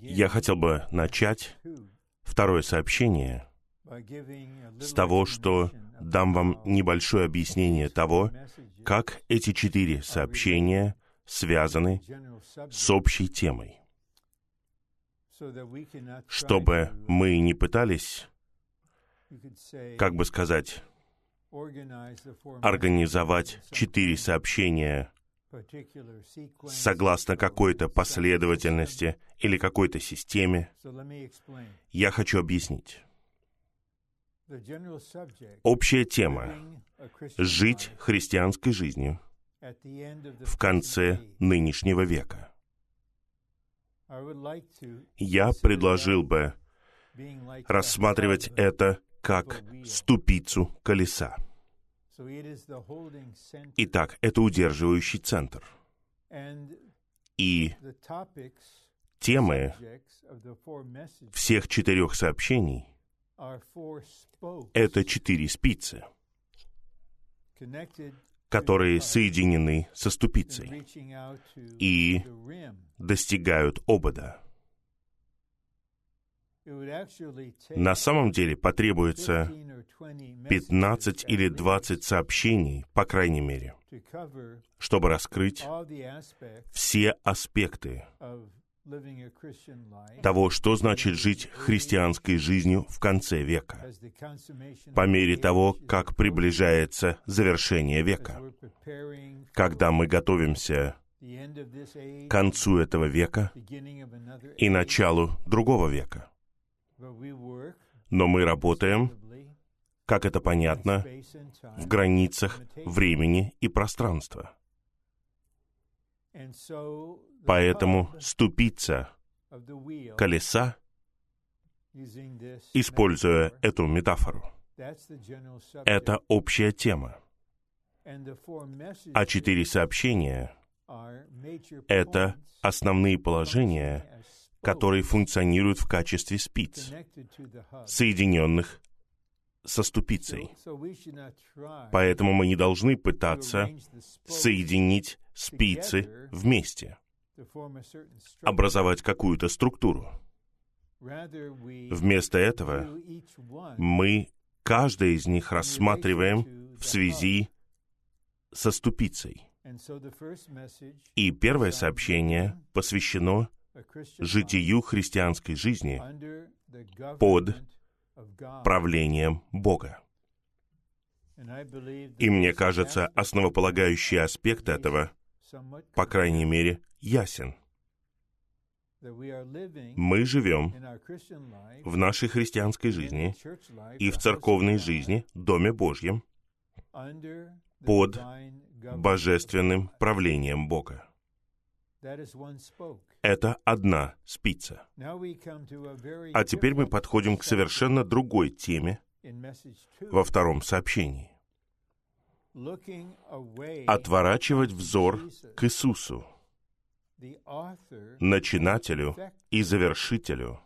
Я хотел бы начать второе сообщение с того, что дам вам небольшое объяснение того, как эти четыре сообщения связаны с общей темой, чтобы мы не пытались, как бы сказать, организовать четыре сообщения согласно какой-то последовательности или какой-то системе. Я хочу объяснить. Общая тема — жить христианской жизнью в конце нынешнего века. Я предложил бы рассматривать это как ступицу колеса. Итак, это удерживающий центр. И темы всех четырех сообщений — это четыре спицы, которые соединены со ступицей и достигают обода. На самом деле потребуется 15 или 20 сообщений, по крайней мере, чтобы раскрыть все аспекты того, что значит жить христианской жизнью в конце века, по мере того, как приближается завершение века, когда мы готовимся к концу этого века и началу другого века. Но мы работаем, как это понятно, в границах времени и пространства. Поэтому ступица колеса, используя эту метафору, это общая тема. А четыре сообщения — это основные положения, которые функционируют в качестве спиц, соединенных со ступицей. Поэтому мы не должны пытаться соединить спицы вместе, образовать какую-то структуру. Вместо этого мы каждое из них рассматриваем в связи со ступицей. И первое сообщение посвящено житию христианской жизни под правлением Бога. И мне кажется, основополагающий аспект этого, по крайней мере, ясен. Мы живем в нашей христианской жизни и в церковной жизни, Доме Божьем, под божественным правлением Бога. Это одна спица. А теперь мы подходим к совершенно другой теме во втором сообщении. Отворачивать взор к Иисусу, начинателю и завершителю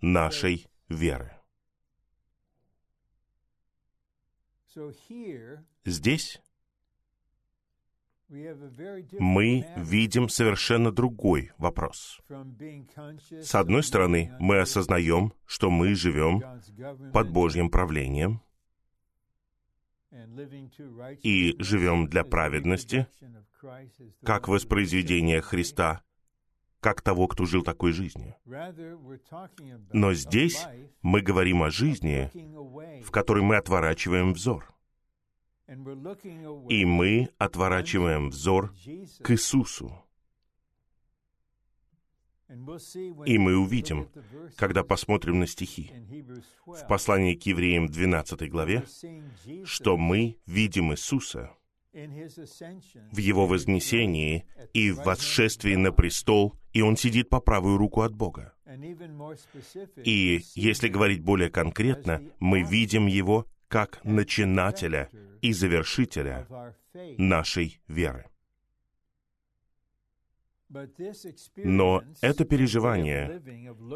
нашей веры. Здесь мы видим совершенно другой вопрос. С одной стороны, мы осознаем, что мы живем под Божьим правлением и живем для праведности, как воспроизведение Христа, как того, кто жил такой жизнью. Но здесь мы говорим о жизни, в которой мы отворачиваем взор — и мы отворачиваем взор к Иисусу. И мы увидим, когда посмотрим на стихи в послании к евреям 12 главе, что мы видим Иисуса в Его вознесении и в восшествии на престол, и Он сидит по правую руку от Бога. И если говорить более конкретно, мы видим Его как начинателя и завершителя нашей веры. Но это переживание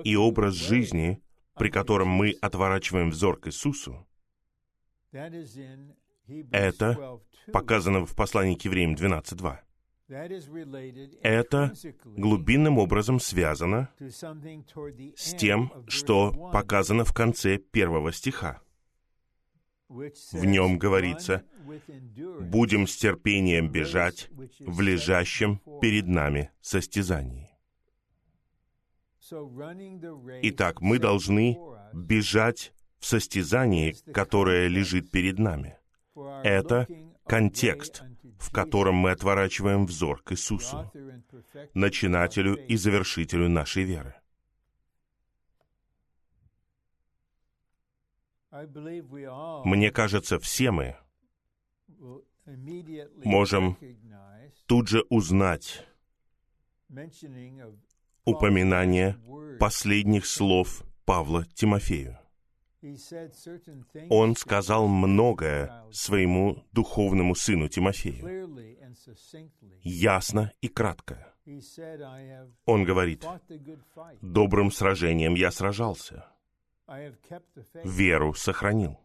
и образ жизни, при котором мы отворачиваем взор к Иисусу, это показано в послании к евреям 12.2. Это глубинным образом связано с тем, что показано в конце первого стиха. В нем говорится, «Будем с терпением бежать в лежащем перед нами состязании». Итак, мы должны бежать в состязании, которое лежит перед нами. Это контекст, в котором мы отворачиваем взор к Иисусу, начинателю и завершителю нашей веры. Мне кажется, все мы можем тут же узнать упоминание последних слов Павла Тимофею. Он сказал многое своему духовному сыну Тимофею, ясно и кратко. Он говорит, «Добрым сражением я сражался, веру сохранил,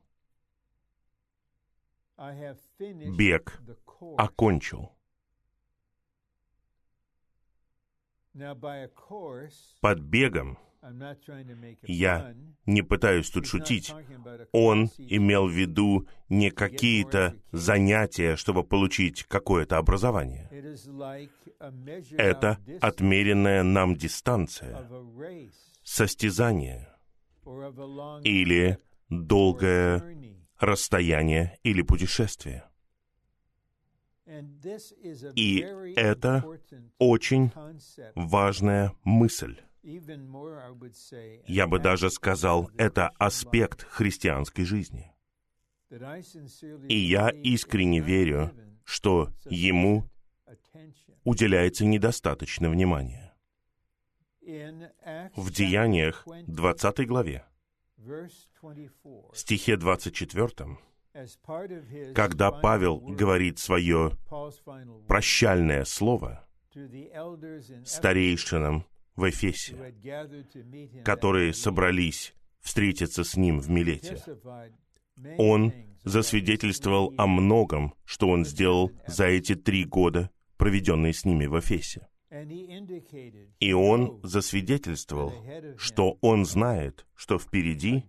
бег окончил». Под бегом я не пытаюсь тут шутить. Он имел в виду не какие-то занятия, чтобы получить какое-то образование. Это отмеренная нам дистанция, состязание или долгое расстояние или путешествие. И это очень важная мысль. Я бы даже сказал, это аспект христианской жизни. И я искренне верю, что ему уделяется недостаточно внимания. В Деяниях 20 главе, стихе 24, когда Павел говорит свое прощальное слово старейшинам в Эфесе, которые собрались встретиться с ним в Милете. Он засвидетельствовал о многом, что он сделал за эти три года, проведенные с ними в Эфесе. И он засвидетельствовал, что он знает, что впереди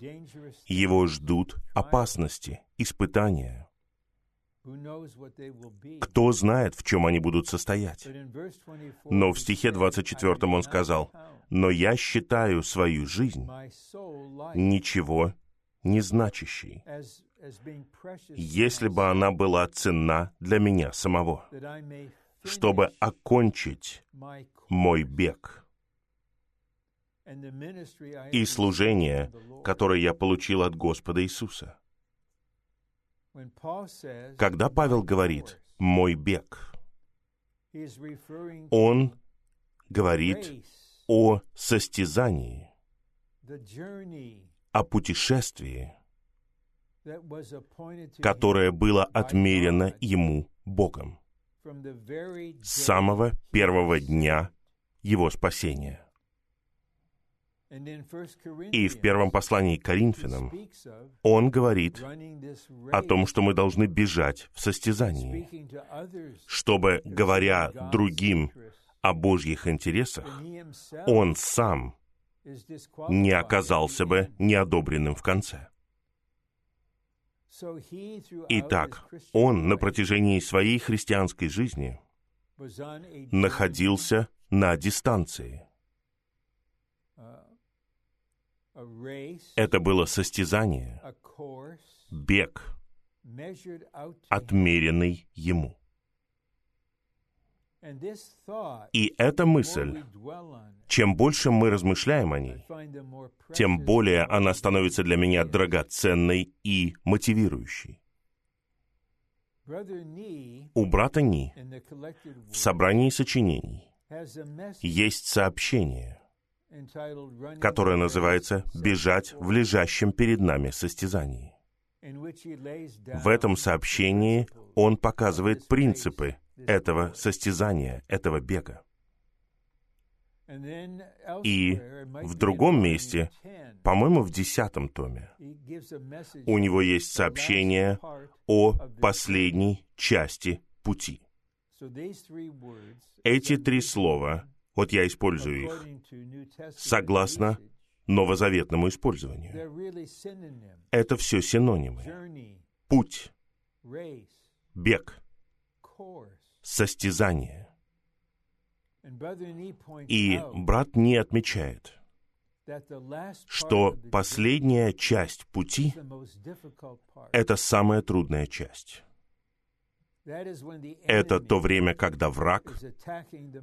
его ждут опасности, испытания. Кто знает, в чем они будут состоять? Но в стихе 24 он сказал, «Но я считаю свою жизнь ничего не значащей, если бы она была ценна для меня самого, чтобы окончить мой бег и служение, которое я получил от Господа Иисуса. Когда Павел говорит «мой бег», он говорит о состязании, о путешествии, которое было отмерено ему Богом с самого первого дня его спасения. И в первом послании к Коринфянам он говорит о том, что мы должны бежать в состязании, чтобы, говоря другим о Божьих интересах, он сам не оказался бы неодобренным в конце. Итак, он на протяжении своей христианской жизни находился на дистанции – Это было состязание, бег, отмеренный ему. И эта мысль, чем больше мы размышляем о ней, тем более она становится для меня драгоценной и мотивирующей. У брата Ни в собрании сочинений есть сообщение, которое называется «Бежать в лежащем перед нами состязании». В этом сообщении он показывает принципы этого состязания, этого бега. И в другом месте, по-моему, в десятом томе, у него есть сообщение о последней части пути. Эти три слова, вот я использую их, согласно новозаветному использованию. Это все синонимы. Путь, бег, состязание. И брат не отмечает, что последняя часть пути — это самая трудная часть. Это то время, когда враг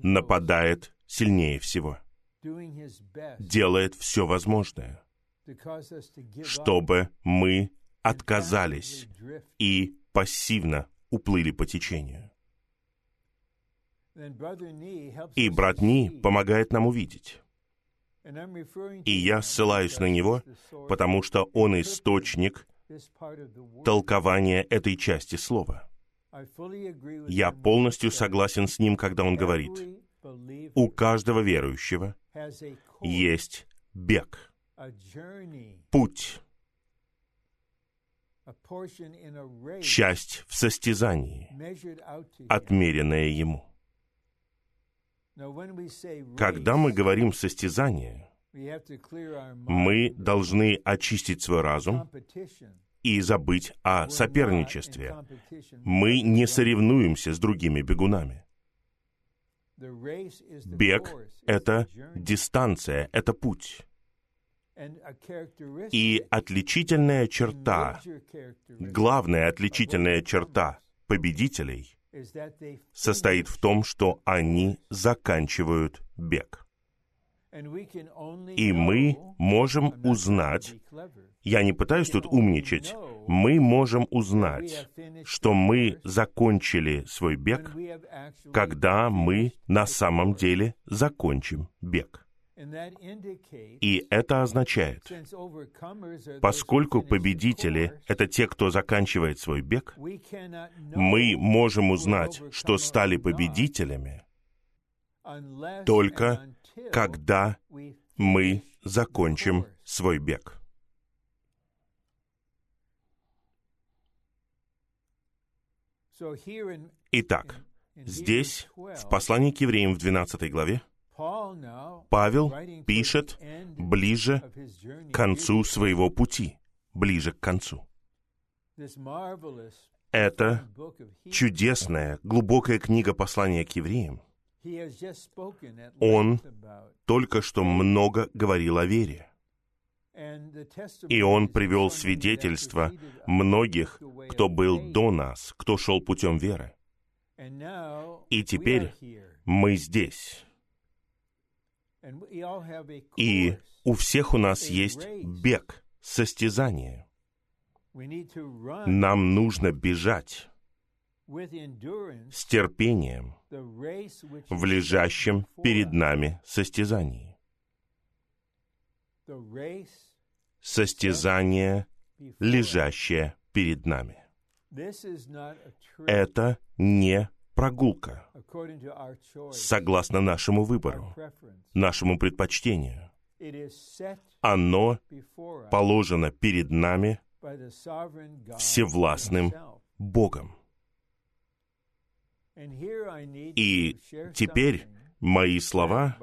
нападает сильнее всего, делает все возможное, чтобы мы отказались и пассивно уплыли по течению. И брат Ни помогает нам увидеть. И я ссылаюсь на него, потому что он источник толкования этой части слова. Я полностью согласен с ним, когда он говорит, у каждого верующего есть бег, путь, часть в состязании, отмеренная ему. Когда мы говорим «состязание», мы должны очистить свой разум и забыть о соперничестве. Мы не соревнуемся с другими бегунами. Бег — это дистанция, это путь. И отличительная черта, главная отличительная черта победителей состоит в том, что они заканчивают бег. И мы можем узнать, я не пытаюсь тут умничать, мы можем узнать, что мы закончили свой бег, когда мы на самом деле закончим бег. И это означает, поскольку победители — это те, кто заканчивает свой бег, мы можем узнать, что стали победителями, только когда мы закончим свой бег. Итак, здесь, в послании к евреям в 12 главе, Павел пишет ближе к концу своего пути, ближе к концу. Это чудесная, глубокая книга послания к евреям. Он только что много говорил о вере. И он привел свидетельство многих, кто был до нас, кто шел путем веры. И теперь мы здесь. И у всех у нас есть бег, состязание. Нам нужно бежать с терпением в лежащем перед нами состязании. Состязание, лежащее перед нами. Это не прогулка, согласно нашему выбору, нашему предпочтению. Оно положено перед нами всевластным Богом. И теперь мои слова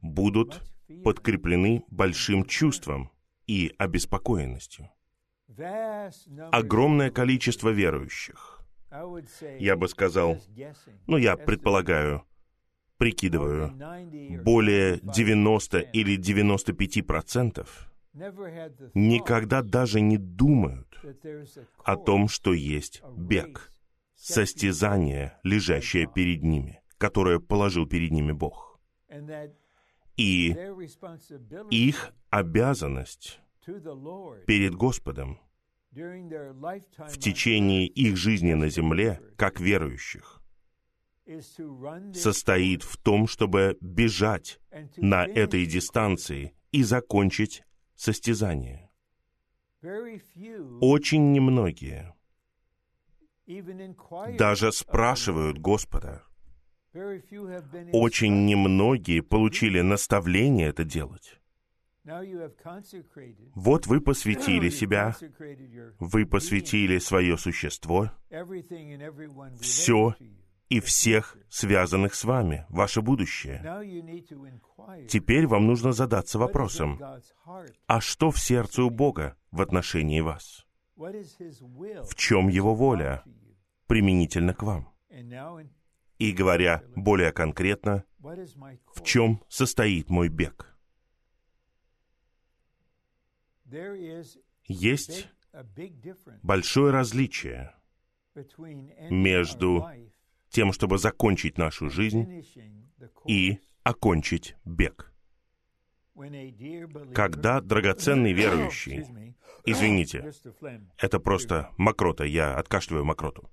будут подкреплены большим чувством и обеспокоенностью. Огромное количество верующих я бы сказал, ну, я предполагаю, прикидываю, более 90 или 95 процентов никогда даже не думают о том, что есть бег, состязание, лежащее перед ними, которое положил перед ними Бог. И их обязанность перед Господом в течение их жизни на земле, как верующих, состоит в том, чтобы бежать на этой дистанции и закончить состязание. Очень немногие даже спрашивают Господа. Очень немногие получили наставление это делать. Вот вы посвятили себя, вы посвятили свое существо, все и всех связанных с вами, ваше будущее. Теперь вам нужно задаться вопросом, а что в сердце у Бога в отношении вас? В чем Его воля? применительно к вам? И говоря более конкретно, в чем состоит мой бег? Есть большое различие между тем, чтобы закончить нашу жизнь и окончить бег. Когда драгоценный верующий, извините, это просто мокрота, я откашливаю мокроту.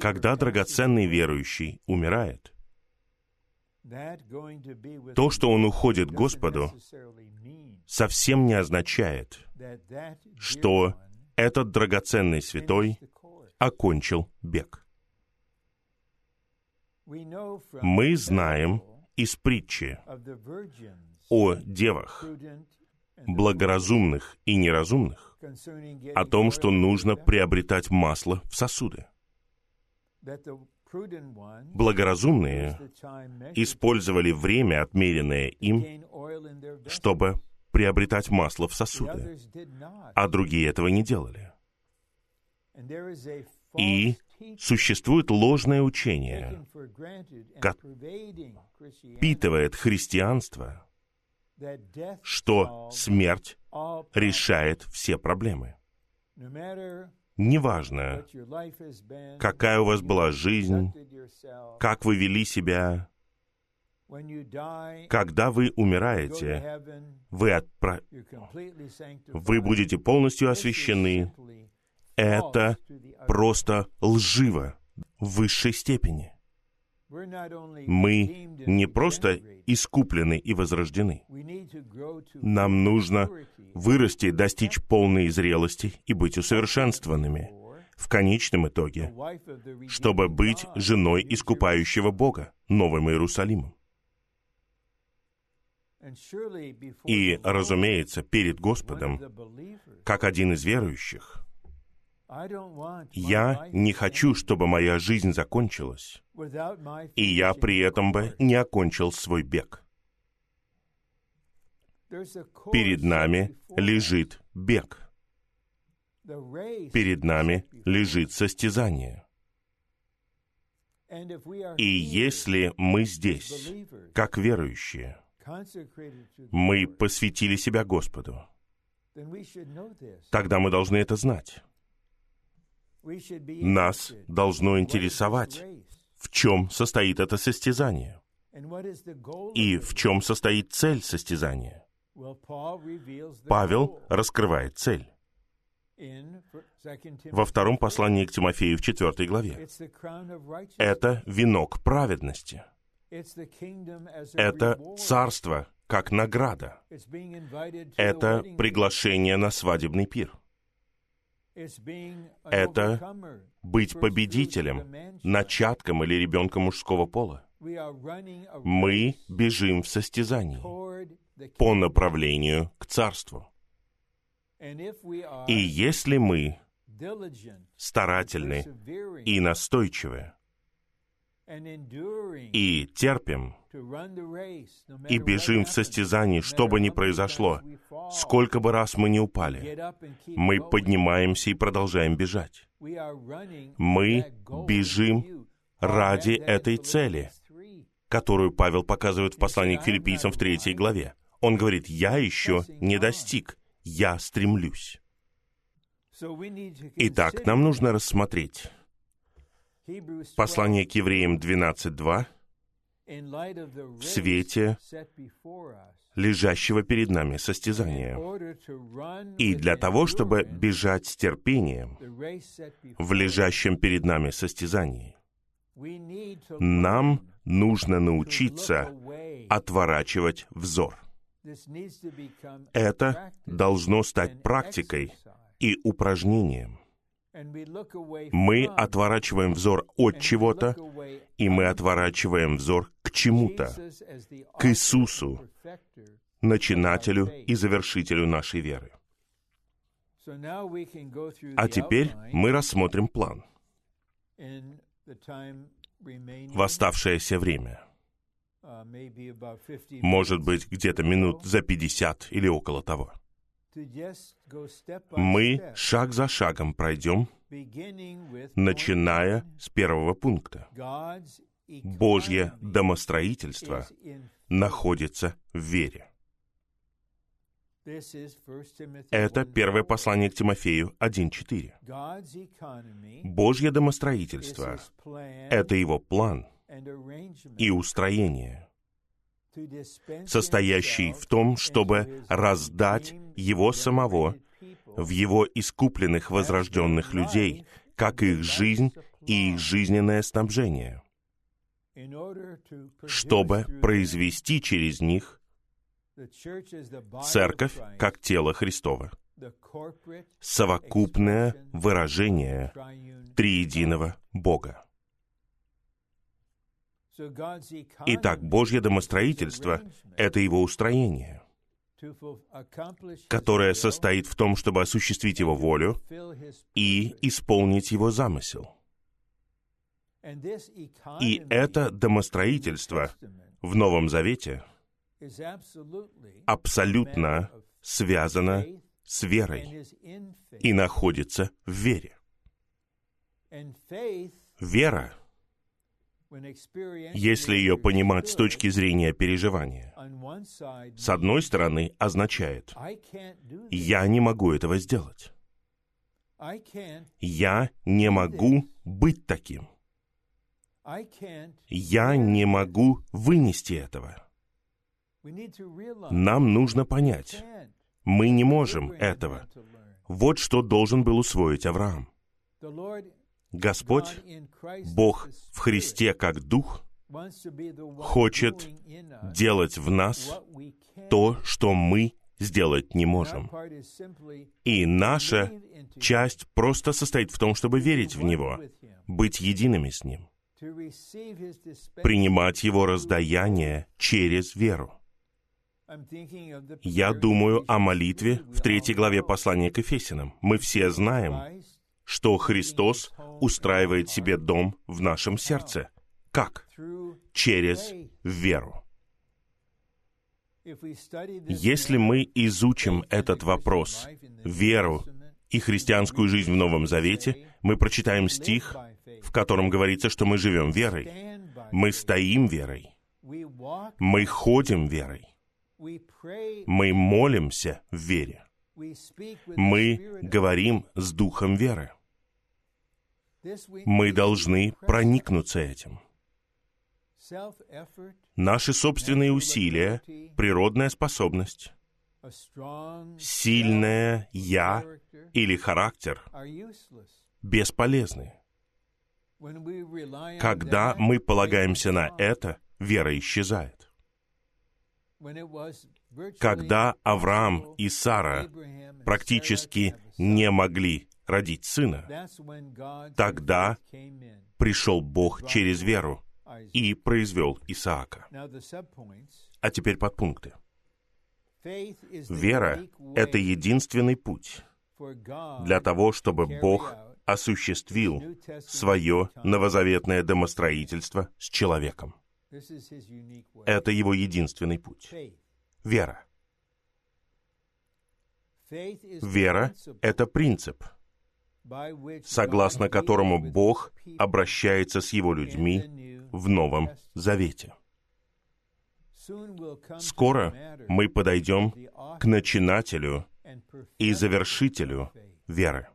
Когда драгоценный верующий умирает, то, что он уходит к Господу, совсем не означает, что этот драгоценный святой окончил бег. Мы знаем из притчи о девах, благоразумных и неразумных, о том, что нужно приобретать масло в сосуды. Благоразумные использовали время, отмеренное им, чтобы приобретать масло в сосуды, а другие этого не делали. И существует ложное учение, впитывает христианство, что смерть решает все проблемы. Неважно, какая у вас была жизнь, как вы вели себя, когда вы умираете, вы, отпра... вы будете полностью освящены. Это просто лживо в высшей степени. Мы не просто искуплены и возрождены. Нам нужно вырасти, достичь полной зрелости и быть усовершенствованными в конечном итоге, чтобы быть женой искупающего Бога, Новым Иерусалимом. И, разумеется, перед Господом, как один из верующих, я не хочу, чтобы моя жизнь закончилась, и я при этом бы не окончил свой бег. Перед нами лежит бег. Перед нами лежит состязание. И если мы здесь, как верующие, мы посвятили себя Господу, тогда мы должны это знать. Нас должно интересовать, в чем состоит это состязание и в чем состоит цель состязания. Павел раскрывает цель. Во втором послании к Тимофею в четвертой главе. Это венок праведности. Это царство как награда. Это приглашение на свадебный пир. Это быть победителем, начатком или ребенком мужского пола. Мы бежим в состязании по направлению к Царству. И если мы старательны и настойчивы, и терпим, и бежим в состязании, что бы ни произошло, сколько бы раз мы не упали, мы поднимаемся и продолжаем бежать. Мы бежим ради этой цели, которую Павел показывает в послании к филиппийцам в третьей главе. Он говорит, я еще не достиг, я стремлюсь. Итак, нам нужно рассмотреть послание к евреям 12.2 в свете лежащего перед нами состязания. И для того, чтобы бежать с терпением в лежащем перед нами состязании, нам нужно научиться отворачивать взор. Это должно стать практикой и упражнением. Мы отворачиваем взор от чего-то, и мы отворачиваем взор к чему-то, к Иисусу, начинателю и завершителю нашей веры. А теперь мы рассмотрим план. в оставшееся время. Может быть, где-то минут за 50 или около того. Мы шаг за шагом пройдем, начиная с первого пункта. Божье домостроительство находится в вере. Это первое послание к Тимофею 1.4. Божье домостроительство — это его план и устроение, состоящий в том, чтобы раздать его самого в его искупленных возрожденных людей, как их жизнь и их жизненное снабжение, чтобы произвести через них Церковь как тело Христово. Совокупное выражение триединого Бога. Итак, Божье домостроительство — это его устроение, которое состоит в том, чтобы осуществить его волю и исполнить его замысел. И это домостроительство в Новом Завете — абсолютно связана с верой и находится в вере. Вера, если ее понимать с точки зрения переживания, с одной стороны, означает, я не могу этого сделать. Я не могу быть таким. Я не могу вынести этого. Нам нужно понять, мы не можем этого. Вот что должен был усвоить Авраам. Господь, Бог в Христе как Дух, хочет делать в нас то, что мы сделать не можем. И наша часть просто состоит в том, чтобы верить в Него, быть едиными с Ним, принимать Его раздаяние через веру. Я думаю о молитве в третьей главе послания к Ефесиным. Мы все знаем, что Христос устраивает себе дом в нашем сердце. Как? Через веру. Если мы изучим этот вопрос, веру и христианскую жизнь в Новом Завете, мы прочитаем стих, в котором говорится, что мы живем верой. Мы стоим верой. Мы ходим верой. Мы молимся в вере. Мы говорим с духом веры. Мы должны проникнуться этим. Наши собственные усилия, природная способность, сильное «я» или характер бесполезны. Когда мы полагаемся на это, вера исчезает. Когда Авраам и Сара практически не могли родить сына, тогда пришел Бог через веру и произвел Исаака. А теперь подпункты. Вера — это единственный путь для того, чтобы Бог осуществил свое новозаветное домостроительство с человеком. Это его единственный путь. Вера. Вера — это принцип, согласно которому Бог обращается с его людьми в Новом Завете. Скоро мы подойдем к начинателю и завершителю веры.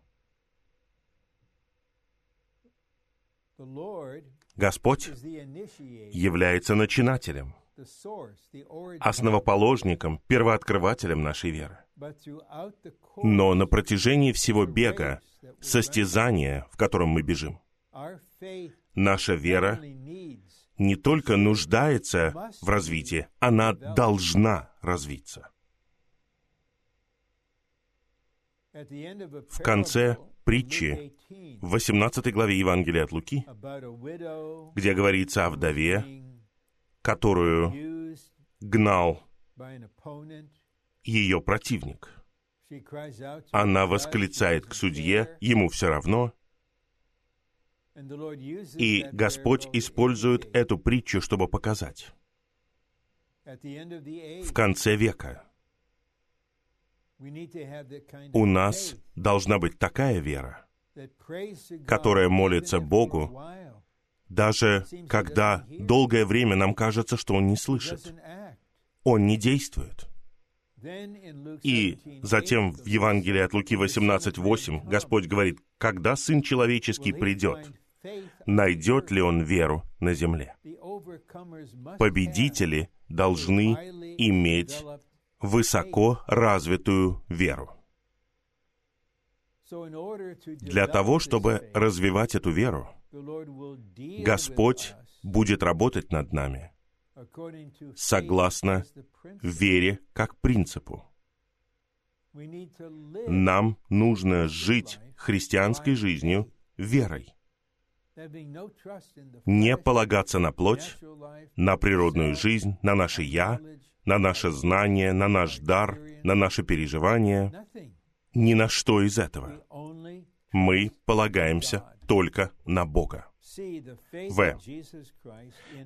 Господь является начинателем, основоположником, первооткрывателем нашей веры. Но на протяжении всего бега, состязания, в котором мы бежим, наша вера не только нуждается в развитии, она должна развиться. В конце притчи в 18 главе Евангелия от Луки, где говорится о вдове, которую гнал ее противник. Она восклицает к судье, ему все равно, И Господь использует эту притчу, чтобы показать. В конце века у нас должна быть такая вера, которая молится Богу, даже когда долгое время нам кажется, что Он не слышит. Он не действует. И затем в Евангелии от Луки 18.8 Господь говорит, когда Сын Человеческий придет, найдет ли Он веру на земле? Победители должны иметь высоко развитую веру. Для того, чтобы развивать эту веру, Господь будет работать над нами согласно вере как принципу. Нам нужно жить христианской жизнью верой. Не полагаться на плоть, на природную жизнь, на наше «я», на наше знание, на наш дар, на наши переживания. Ни на что из этого. Мы полагаемся только на Бога. В.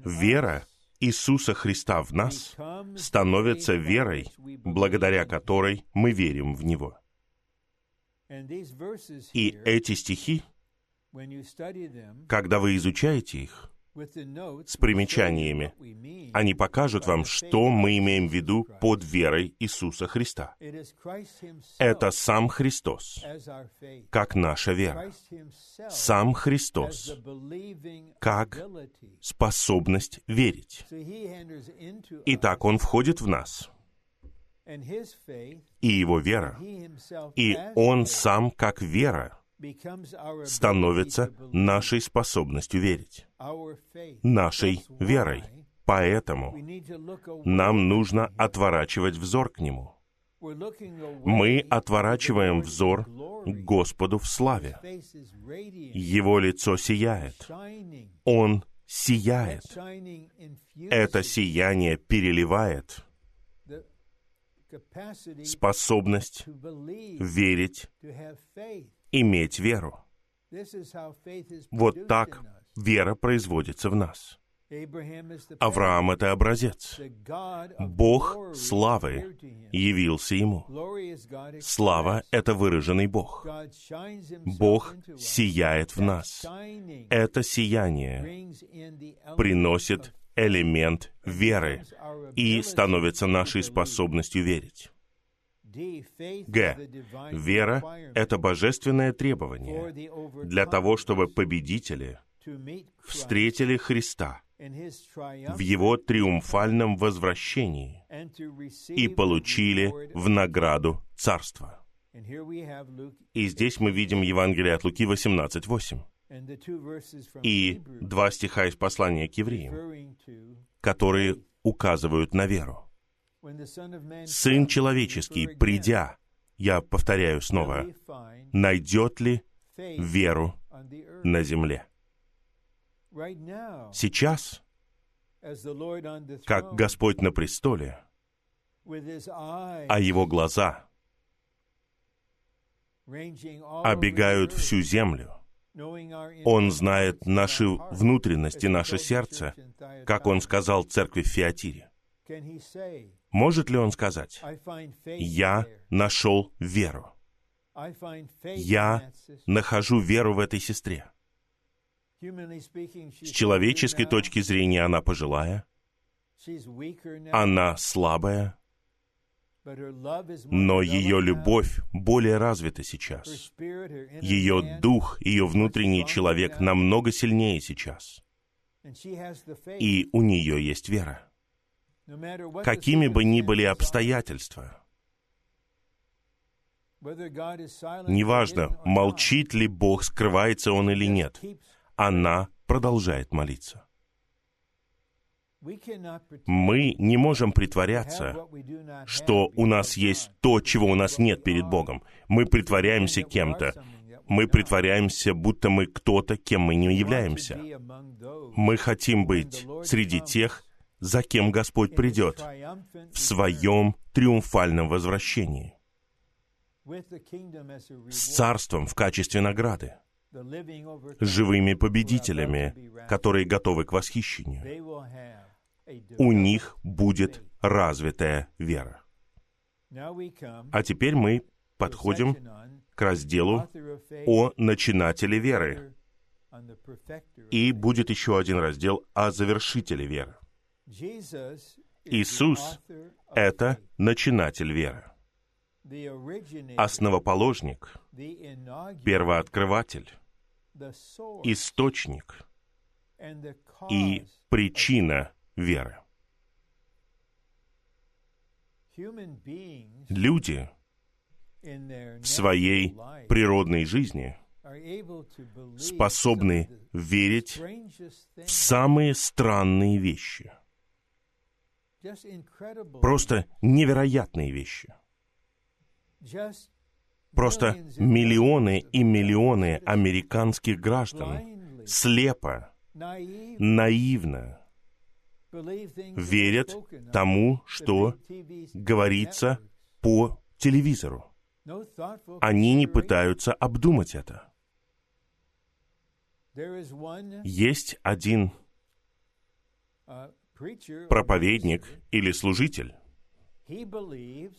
Вера Иисуса Христа в нас становится верой, благодаря которой мы верим в Него. И эти стихи, когда вы изучаете их, с примечаниями. Они покажут вам, что мы имеем в виду под верой Иисуса Христа. Это сам Христос, как наша вера. Сам Христос, как способность верить. Итак, Он входит в нас. И Его вера, и Он сам как вера, становится нашей способностью верить, нашей верой. Поэтому нам нужно отворачивать взор к Нему. Мы отворачиваем взор к Господу в славе. Его лицо сияет. Он сияет. Это сияние переливает способность верить иметь веру. Вот так вера производится в нас. Авраам — это образец. Бог славы явился ему. Слава — это выраженный Бог. Бог сияет в нас. Это сияние приносит элемент веры и становится нашей способностью верить. Г. Вера — это божественное требование для того, чтобы победители встретили Христа в Его триумфальном возвращении и получили в награду Царство. И здесь мы видим Евангелие от Луки 18.8 и два стиха из послания к евреям, которые указывают на веру. Сын человеческий, придя, я повторяю снова, найдет ли веру на земле? Сейчас, как Господь на престоле, а Его глаза обегают всю землю, он знает наши внутренности, наше сердце, как Он сказал церкви в Фиатире. Может ли он сказать, «Я нашел веру. Я нахожу веру в этой сестре». С человеческой точки зрения она пожилая, она слабая, но ее любовь более развита сейчас. Ее дух, ее внутренний человек намного сильнее сейчас. И у нее есть вера какими бы ни были обстоятельства. Неважно, молчит ли Бог, скрывается Он или нет, она продолжает молиться. Мы не можем притворяться, что у нас есть то, чего у нас нет перед Богом. Мы притворяемся кем-то. Мы притворяемся, будто мы кто-то, кем мы не являемся. Мы хотим быть среди тех, за кем Господь придет в своем триумфальном возвращении с царством в качестве награды. живыми победителями, которые готовы к восхищению. У них будет развитая вера. А теперь мы подходим к разделу о начинателе веры. И будет еще один раздел о завершителе веры. Иисус — это начинатель веры, основоположник, первооткрыватель, источник и причина веры. Люди в своей природной жизни способны верить в самые странные вещи. Просто невероятные вещи. Просто миллионы и миллионы американских граждан. Слепо, наивно верят тому, что говорится по телевизору. Они не пытаются обдумать это. Есть один проповедник или служитель.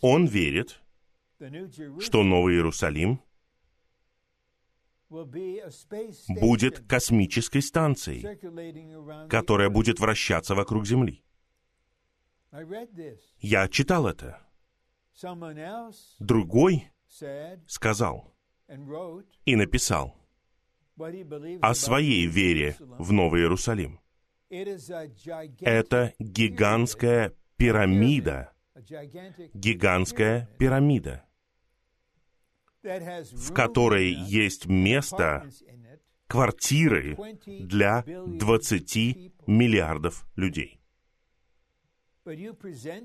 Он верит, что Новый Иерусалим будет космической станцией, которая будет вращаться вокруг Земли. Я читал это. Другой сказал и написал о своей вере в Новый Иерусалим. Это гигантская пирамида, гигантская пирамида, в которой есть место, квартиры для 20 миллиардов людей.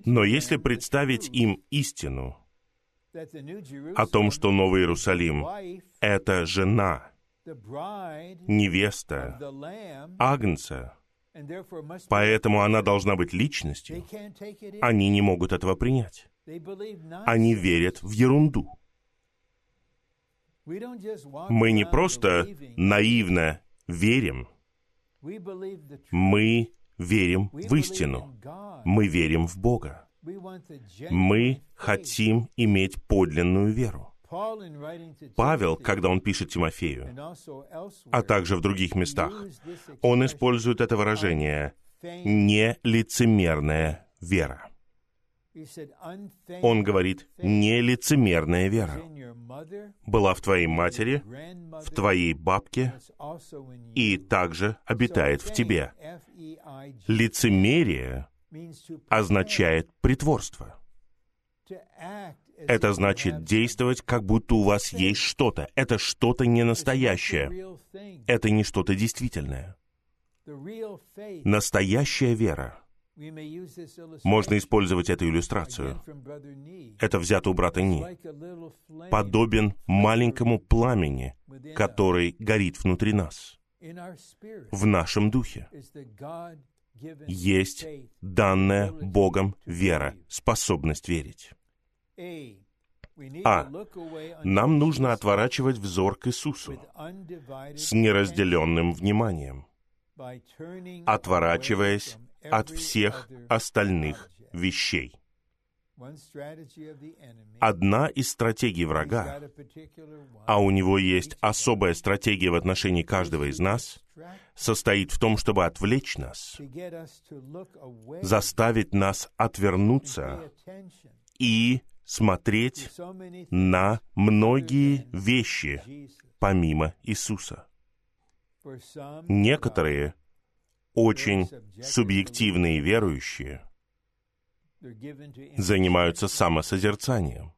Но если представить им истину о том, что Новый Иерусалим — это жена, невеста, Агнца, поэтому она должна быть личностью, они не могут этого принять. Они верят в ерунду. Мы не просто наивно верим, мы верим в истину, мы верим в Бога. Мы хотим иметь подлинную веру. Павел, когда он пишет Тимофею, а также в других местах, он использует это выражение «нелицемерная вера». Он говорит, нелицемерная вера была в твоей матери, в твоей бабке и также обитает в тебе. Лицемерие означает притворство. Это значит действовать, как будто у вас есть что-то. Это что-то не настоящее. Это не что-то действительное. Настоящая вера. Можно использовать эту иллюстрацию. Это взято у брата Ни. Подобен маленькому пламени, который горит внутри нас, в нашем духе есть данная Богом вера, способность верить. А. Нам нужно отворачивать взор к Иисусу с неразделенным вниманием, отворачиваясь от всех остальных вещей. Одна из стратегий врага, а у него есть особая стратегия в отношении каждого из нас, состоит в том, чтобы отвлечь нас, заставить нас отвернуться и смотреть на многие вещи помимо Иисуса. Некоторые очень субъективные верующие – занимаются самосозерцанием.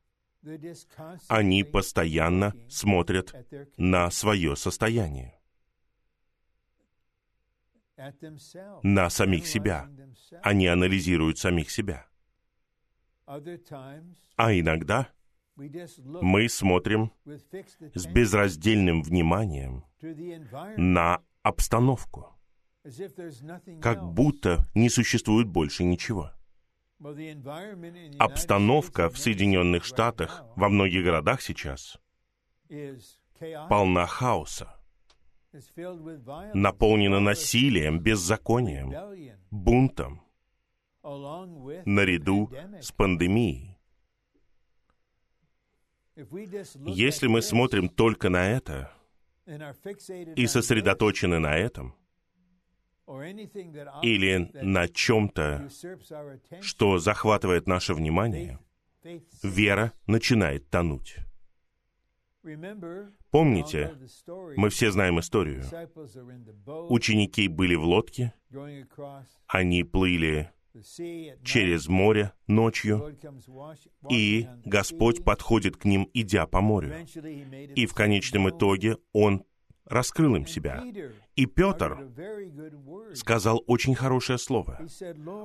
Они постоянно смотрят на свое состояние, на самих себя. Они анализируют самих себя. А иногда мы смотрим с безраздельным вниманием на обстановку, как будто не существует больше ничего. Обстановка в Соединенных Штатах во многих городах сейчас полна хаоса. наполнено насилием, беззаконием, бунтом, наряду с пандемией. Если мы смотрим только на это и сосредоточены на этом, или на чем-то, что захватывает наше внимание, вера начинает тонуть. Помните, мы все знаем историю. Ученики были в лодке, они плыли через море ночью, и Господь подходит к ним, идя по морю. И в конечном итоге Он раскрыл им себя. И Петр сказал очень хорошее слово.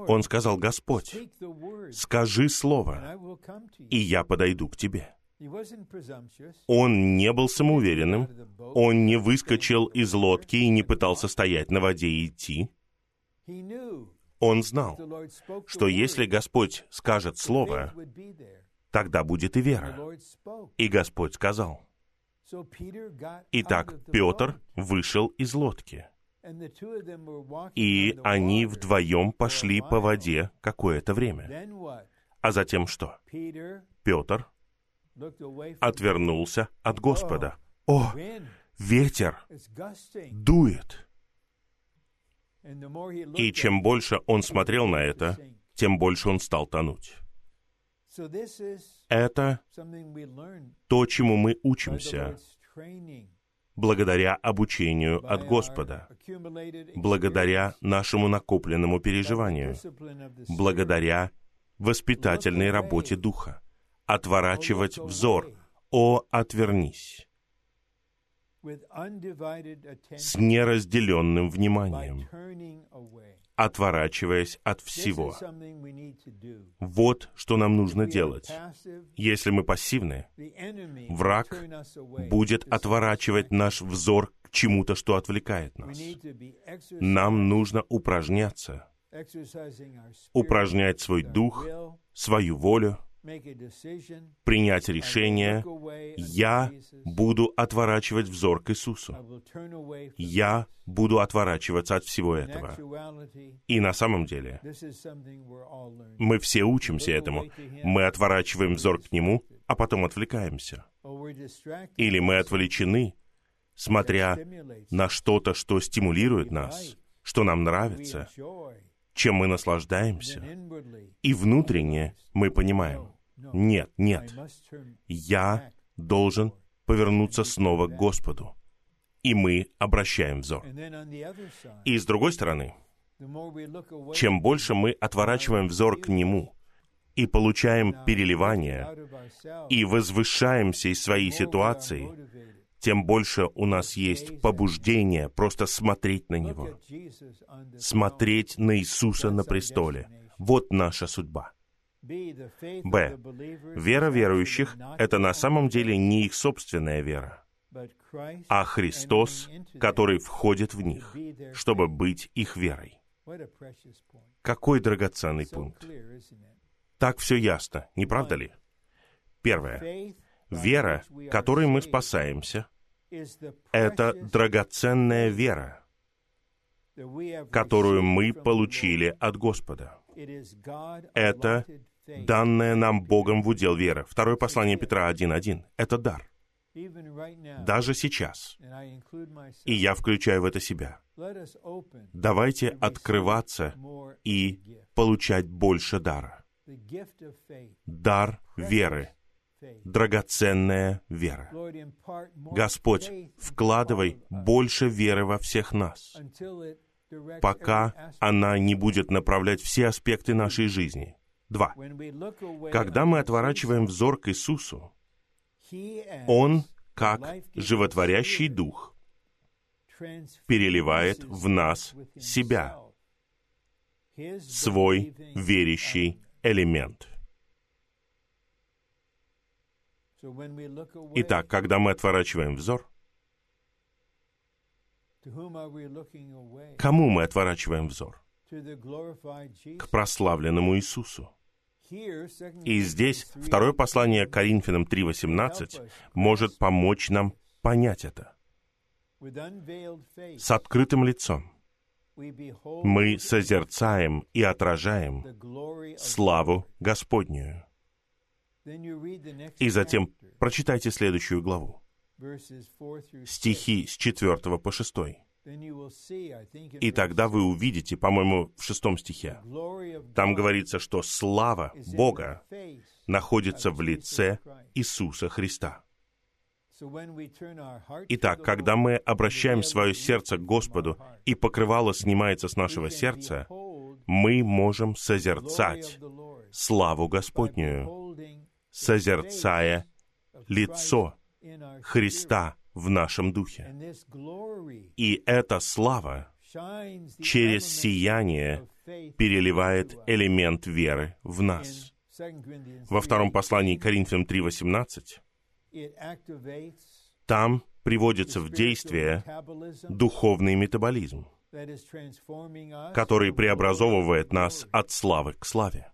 Он сказал, «Господь, скажи слово, и я подойду к тебе». Он не был самоуверенным, он не выскочил из лодки и не пытался стоять на воде и идти. Он знал, что если Господь скажет слово, тогда будет и вера. И Господь сказал. Итак, Петр вышел из лодки. И они вдвоем пошли по воде какое-то время. А затем что? Петр отвернулся от Господа. О, ветер дует. И чем больше он смотрел на это, тем больше он стал тонуть. Это то, чему мы учимся благодаря обучению от Господа, благодаря нашему накопленному переживанию, благодаря воспитательной работе Духа. Отворачивать взор. О, отвернись с неразделенным вниманием, отворачиваясь от всего. Вот что нам нужно делать. Если мы пассивны, враг будет отворачивать наш взор к чему-то, что отвлекает нас. Нам нужно упражняться, упражнять свой дух, свою волю, принять решение, я буду отворачивать взор к Иисусу. Я буду отворачиваться от всего этого. И на самом деле, мы все учимся этому. Мы отворачиваем взор к Нему, а потом отвлекаемся. Или мы отвлечены, смотря на что-то, что стимулирует нас, что нам нравится, чем мы наслаждаемся. И внутренне мы понимаем, нет, нет, я должен повернуться снова к Господу. И мы обращаем взор. И с другой стороны, чем больше мы отворачиваем взор к Нему и получаем переливание, и возвышаемся из своей ситуации, тем больше у нас есть побуждение просто смотреть на Него, смотреть на Иисуса на престоле. Вот наша судьба. Б. Вера верующих — это на самом деле не их собственная вера, а Христос, который входит в них, чтобы быть их верой. Какой драгоценный пункт. Так все ясно, не правда ли? Первое. Вера, которой мы спасаемся, это драгоценная вера, которую мы получили от Господа. Это данное нам Богом в удел вера. Второе послание Петра 1.1. Это дар. Даже сейчас. И я включаю в это себя. Давайте открываться и получать больше дара. Дар веры. Драгоценная вера. Господь, вкладывай больше веры во всех нас, пока она не будет направлять все аспекты нашей жизни. Два. Когда мы отворачиваем взор к Иисусу, Он, как животворящий дух, переливает в нас себя, свой верящий элемент. Итак, когда мы отворачиваем взор, кому мы отворачиваем взор? К прославленному Иисусу. И здесь второе послание Коринфянам 3.18 может помочь нам понять это. с открытым лицом мы созерцаем и отражаем славу Господнюю. И затем прочитайте следующую главу. Стихи с 4 по 6. И тогда вы увидите, по-моему, в шестом стихе, там говорится, что слава Бога находится в лице Иисуса Христа. Итак, когда мы обращаем свое сердце к Господу, и покрывало снимается с нашего сердца, мы можем созерцать славу Господнюю, созерцая лицо Христа в нашем духе. И эта слава через сияние переливает элемент веры в нас. Во втором послании Коринфянам 3.18 там приводится в действие духовный метаболизм, который преобразовывает нас от славы к славе.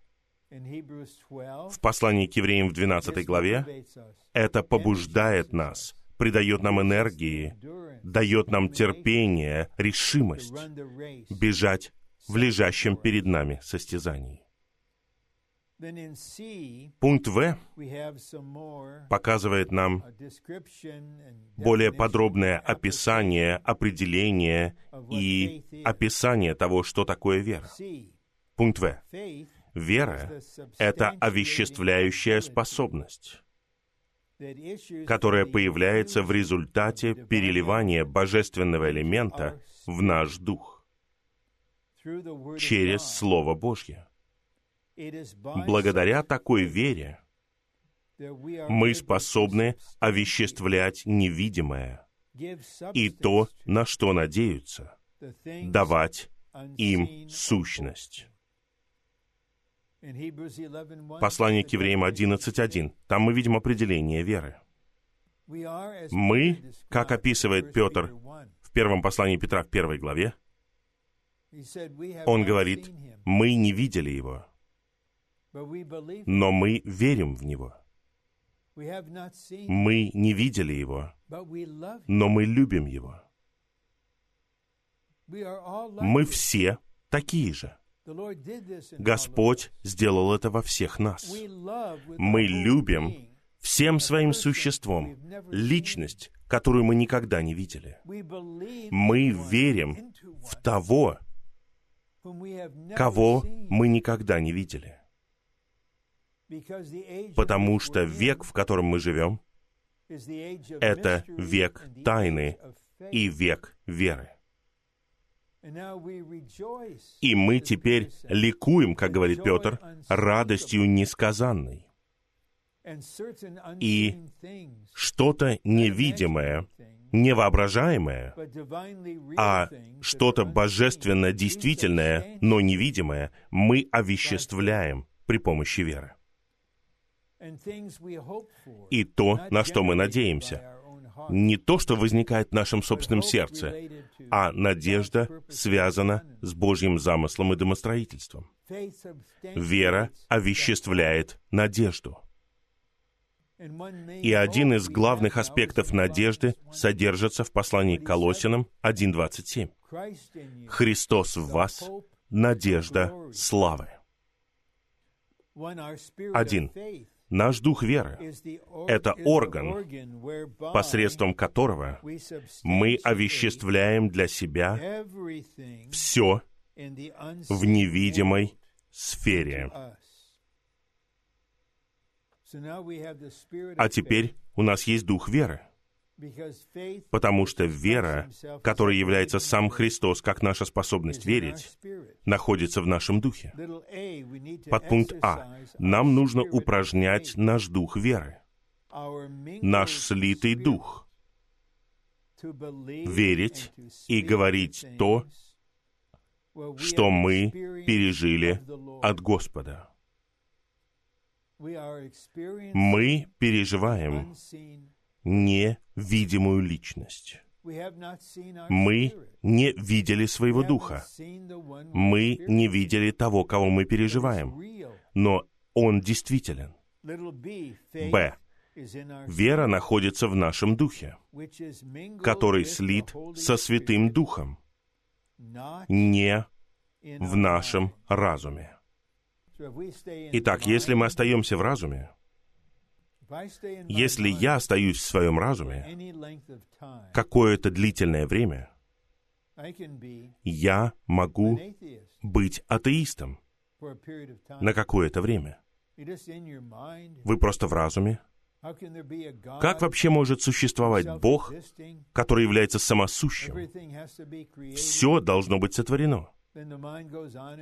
В послании к евреям в 12 главе это побуждает нас, придает нам энергии, дает нам терпение, решимость бежать в лежащем перед нами состязании. Пункт В показывает нам более подробное описание, определение и описание того, что такое вера. Пункт В. Вера — это овеществляющая способность, которая появляется в результате переливания божественного элемента в наш дух через Слово Божье. Благодаря такой вере мы способны овеществлять невидимое и то, на что надеются, давать им сущность. Послание к евреям 11.1. Там мы видим определение веры. Мы, как описывает Петр в первом послании Петра в первой главе, он говорит, мы не видели его, но мы верим в Него. Мы не видели Его, но мы любим Его. Мы все такие же. Господь сделал это во всех нас. Мы любим всем своим существом личность, которую мы никогда не видели. Мы верим в того, кого мы никогда не видели. Потому что век, в котором мы живем, это век тайны и век веры. И мы теперь ликуем, как говорит Петр, радостью несказанной. И что-то невидимое, невоображаемое, а что-то божественно действительное, но невидимое, мы овеществляем при помощи веры. И то, на что мы надеемся, не то, что возникает в нашем собственном сердце, а надежда связана с Божьим замыслом и домостроительством. Вера овеществляет надежду. И один из главных аспектов надежды содержится в послании к Колосинам 1.27. «Христос в вас — надежда славы». Один. Наш дух веры — это орган, посредством которого мы овеществляем для себя все в невидимой сфере. А теперь у нас есть дух веры — Потому что вера, которая является сам Христос, как наша способность верить, находится в нашем духе. Под пункт А. Нам нужно упражнять наш дух веры, наш слитый дух, верить и говорить то, что мы пережили от Господа. Мы переживаем невидимую личность. Мы не видели своего духа. Мы не видели того, кого мы переживаем. Но он действителен. Б. Вера находится в нашем духе, который слит со Святым Духом, не в нашем разуме. Итак, если мы остаемся в разуме, если я остаюсь в своем разуме какое-то длительное время, я могу быть атеистом на какое-то время. Вы просто в разуме. Как вообще может существовать Бог, который является самосущим? Все должно быть сотворено.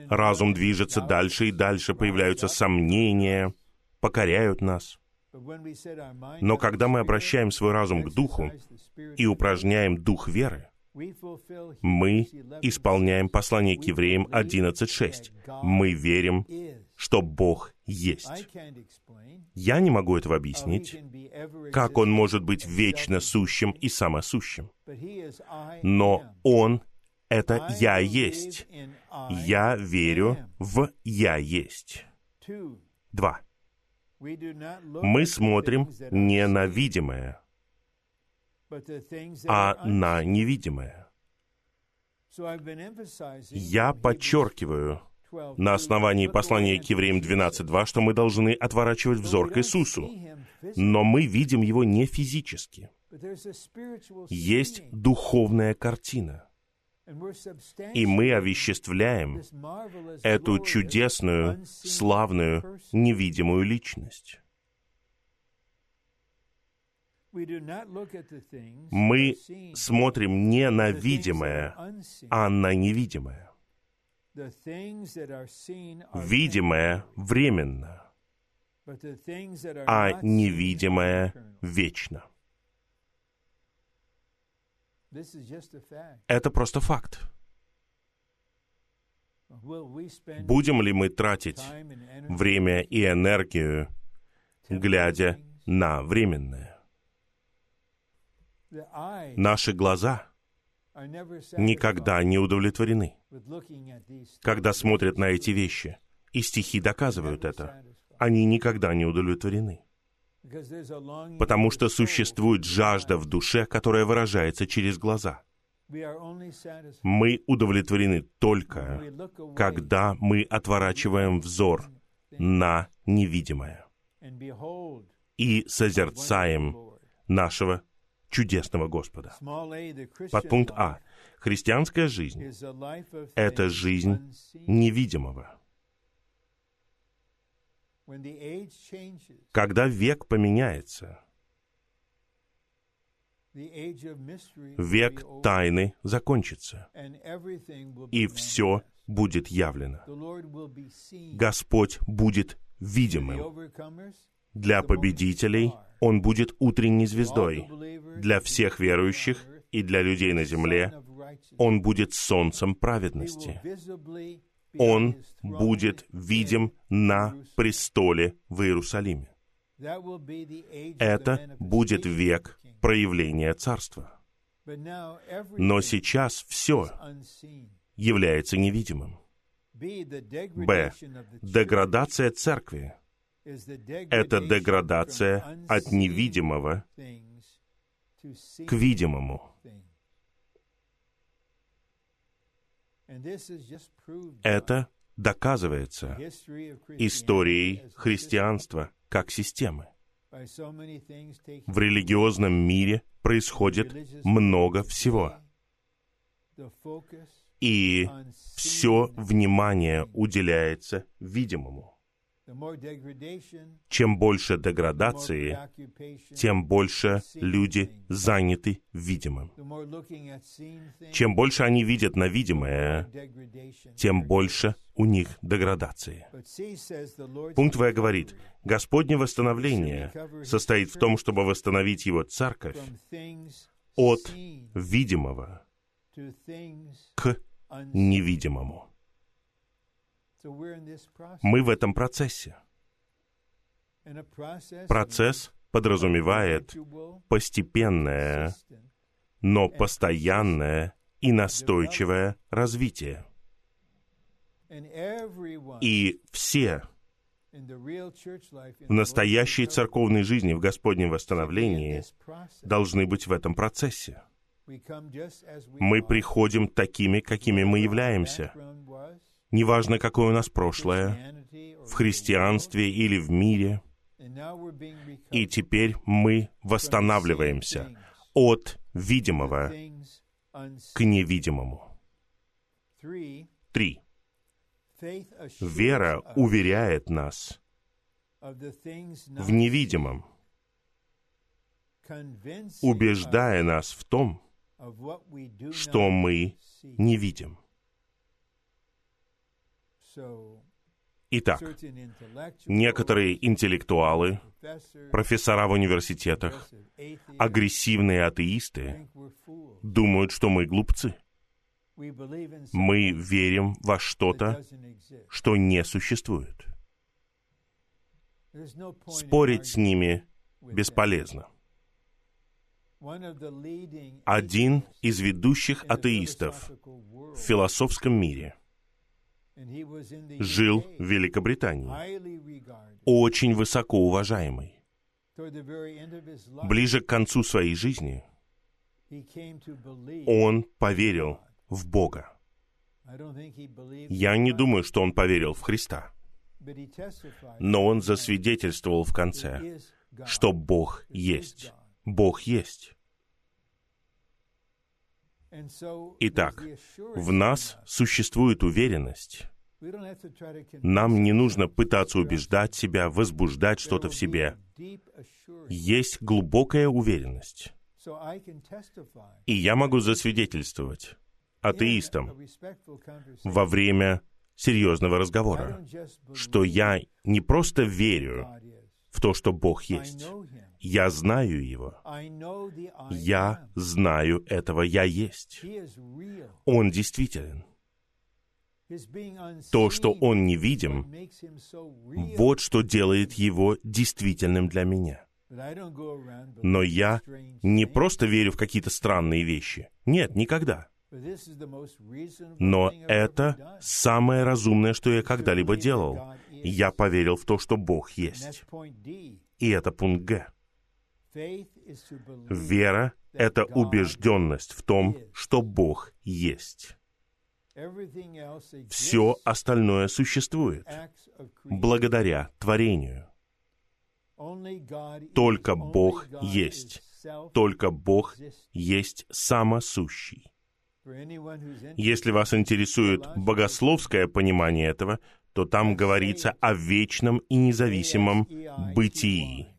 Разум движется дальше и дальше, появляются сомнения, покоряют нас. Но когда мы обращаем свой разум к Духу и упражняем Дух веры, мы исполняем послание к евреям 11.6. Мы верим, что Бог есть. Я не могу этого объяснить, как Он может быть вечно сущим и самосущим. Но Он — это «Я есть». Я верю в «Я есть». Два. Мы смотрим не на видимое, а на невидимое. Я подчеркиваю на основании послания к евреям 12.2, что мы должны отворачивать взор к Иисусу, но мы видим Его не физически. Есть духовная картина. И мы овеществляем эту чудесную, славную, невидимую личность. Мы смотрим не на видимое, а на невидимое. Видимое временно, а невидимое вечно. Это просто факт. Будем ли мы тратить время и энергию, глядя на временное? Наши глаза никогда не удовлетворены, когда смотрят на эти вещи. И стихи доказывают это. Они никогда не удовлетворены. Потому что существует жажда в душе, которая выражается через глаза. Мы удовлетворены только, когда мы отворачиваем взор на невидимое и созерцаем нашего чудесного Господа. Подпункт А. Христианская жизнь — это жизнь невидимого. Когда век поменяется, век тайны закончится, и все будет явлено. Господь будет видимым. Для победителей Он будет утренней звездой. Для всех верующих и для людей на земле Он будет солнцем праведности. Он будет видим на престоле в Иерусалиме. Это будет век проявления Царства. Но сейчас все является невидимым. Б. Деградация Церкви — это деградация от невидимого к видимому. Это доказывается историей христианства как системы. В религиозном мире происходит много всего. И все внимание уделяется видимому. Чем больше деградации, тем больше люди заняты видимым. Чем больше они видят на видимое, тем больше у них деградации. Пункт В говорит, Господне восстановление состоит в том, чтобы восстановить Его церковь от видимого к невидимому. Мы в этом процессе. Процесс подразумевает постепенное, но постоянное и настойчивое развитие. И все в настоящей церковной жизни, в Господнем восстановлении, должны быть в этом процессе. Мы приходим такими, какими мы являемся. Неважно, какое у нас прошлое, в христианстве или в мире. И теперь мы восстанавливаемся от видимого к невидимому. Три. Вера уверяет нас в невидимом, убеждая нас в том, что мы не видим. Итак, некоторые интеллектуалы, профессора в университетах, агрессивные атеисты думают, что мы глупцы. Мы верим во что-то, что не существует. Спорить с ними бесполезно. Один из ведущих атеистов в философском мире жил в Великобритании, очень высоко уважаемый. Ближе к концу своей жизни он поверил в Бога. Я не думаю, что он поверил в Христа. Но он засвидетельствовал в конце, что Бог есть. Бог есть. Итак, в нас существует уверенность. Нам не нужно пытаться убеждать себя, возбуждать что-то в себе. Есть глубокая уверенность. И я могу засвидетельствовать атеистам во время серьезного разговора, что я не просто верю в то, что Бог есть. Я знаю Его. Я знаю этого Я есть. Он действителен. То, что Он невидим, вот что делает Его действительным для меня. Но я не просто верю в какие-то странные вещи. Нет, никогда. Но это самое разумное, что я когда-либо делал. Я поверил в то, что Бог есть. И это пункт Г. Вера — это убежденность в том, что Бог есть. Все остальное существует благодаря творению. Только Бог есть. Только Бог есть самосущий. Если вас интересует богословское понимание этого, то там говорится о вечном и независимом бытии.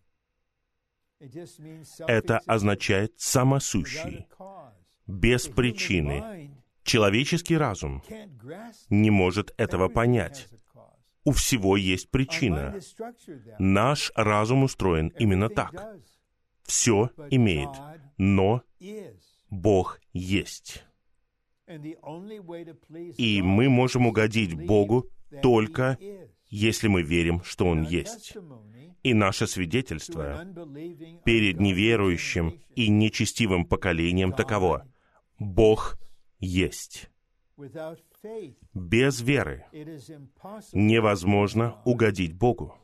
Это означает самосущий, без причины. Человеческий разум не может этого понять. У всего есть причина. Наш разум устроен именно так. Все имеет, но Бог есть. И мы можем угодить Богу только если мы верим, что Он есть. И наше свидетельство перед неверующим и нечестивым поколением таково. Бог есть. Без веры невозможно угодить Богу,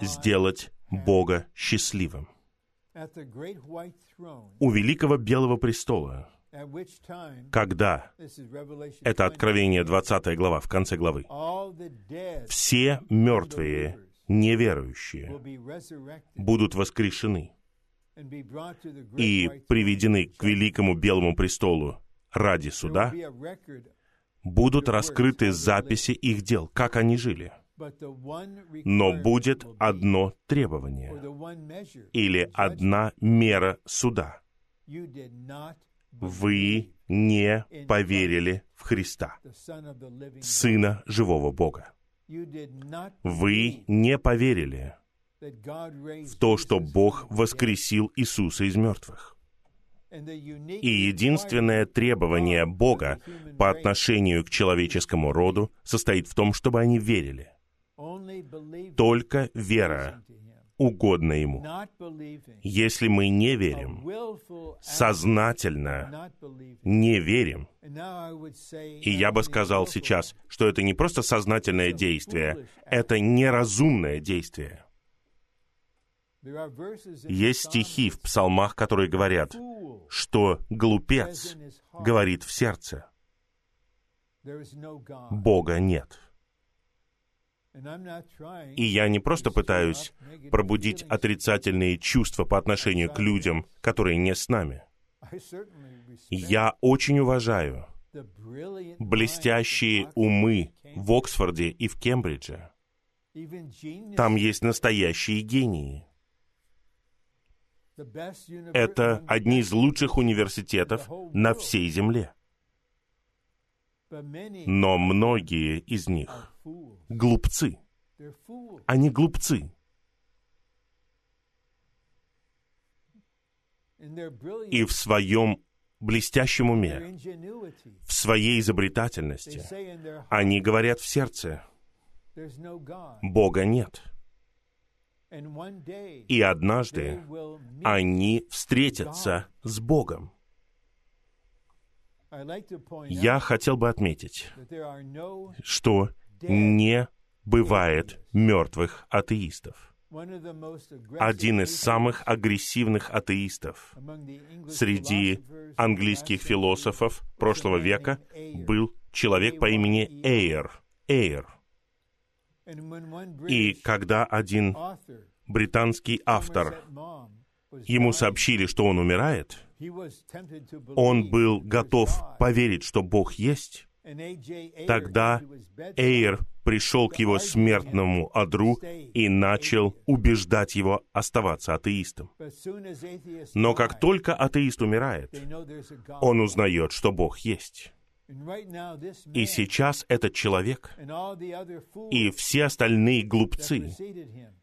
сделать Бога счастливым. У великого белого престола когда, это Откровение 20 глава, в конце главы, все мертвые, неверующие, будут воскрешены и приведены к великому белому престолу. Ради суда, будут раскрыты записи их дел, как они жили. Но будет одно требование или одна мера суда вы не поверили в Христа, Сына живого Бога. Вы не поверили в то, что Бог воскресил Иисуса из мертвых. И единственное требование Бога по отношению к человеческому роду состоит в том, чтобы они верили. Только вера угодно Ему. Если мы не верим, сознательно не верим, и я бы сказал сейчас, что это не просто сознательное действие, это неразумное действие. Есть стихи в псалмах, которые говорят, что глупец говорит в сердце. Бога нет. И я не просто пытаюсь пробудить отрицательные чувства по отношению к людям, которые не с нами. Я очень уважаю блестящие умы в Оксфорде и в Кембридже. Там есть настоящие гении. Это одни из лучших университетов на всей Земле. Но многие из них глупцы. Они глупцы. И в своем блестящем уме, в своей изобретательности, они говорят в сердце, Бога нет. И однажды они встретятся с Богом. Я хотел бы отметить, что не бывает мертвых атеистов. Один из самых агрессивных атеистов среди английских философов прошлого века был человек по имени Эйр. Эйр. И когда один британский автор, ему сообщили, что он умирает, он был готов поверить, что Бог есть, тогда Эйр пришел к его смертному одру и начал убеждать его оставаться атеистом. Но как только атеист умирает, он узнает, что Бог есть. И сейчас этот человек и все остальные глупцы,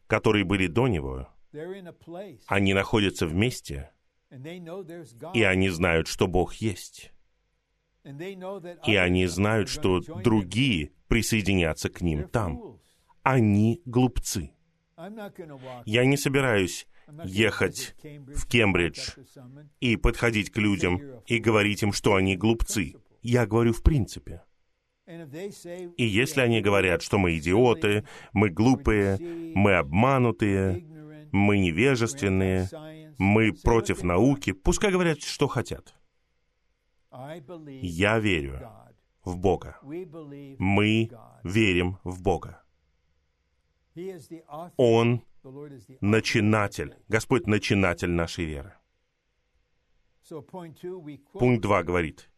которые были до него, они находятся вместе, и они знают, что Бог есть. И они знают, что другие присоединятся к ним там. Они глупцы. Я не собираюсь ехать в Кембридж и подходить к людям и говорить им, что они глупцы. Я говорю в принципе. И если они говорят, что мы идиоты, мы глупые, мы обманутые, мы невежественные, мы против науки, пускай говорят, что хотят. Я верю в Бога. Мы верим в Бога. Он начинатель, Господь начинатель нашей веры. Пункт 2 говорит,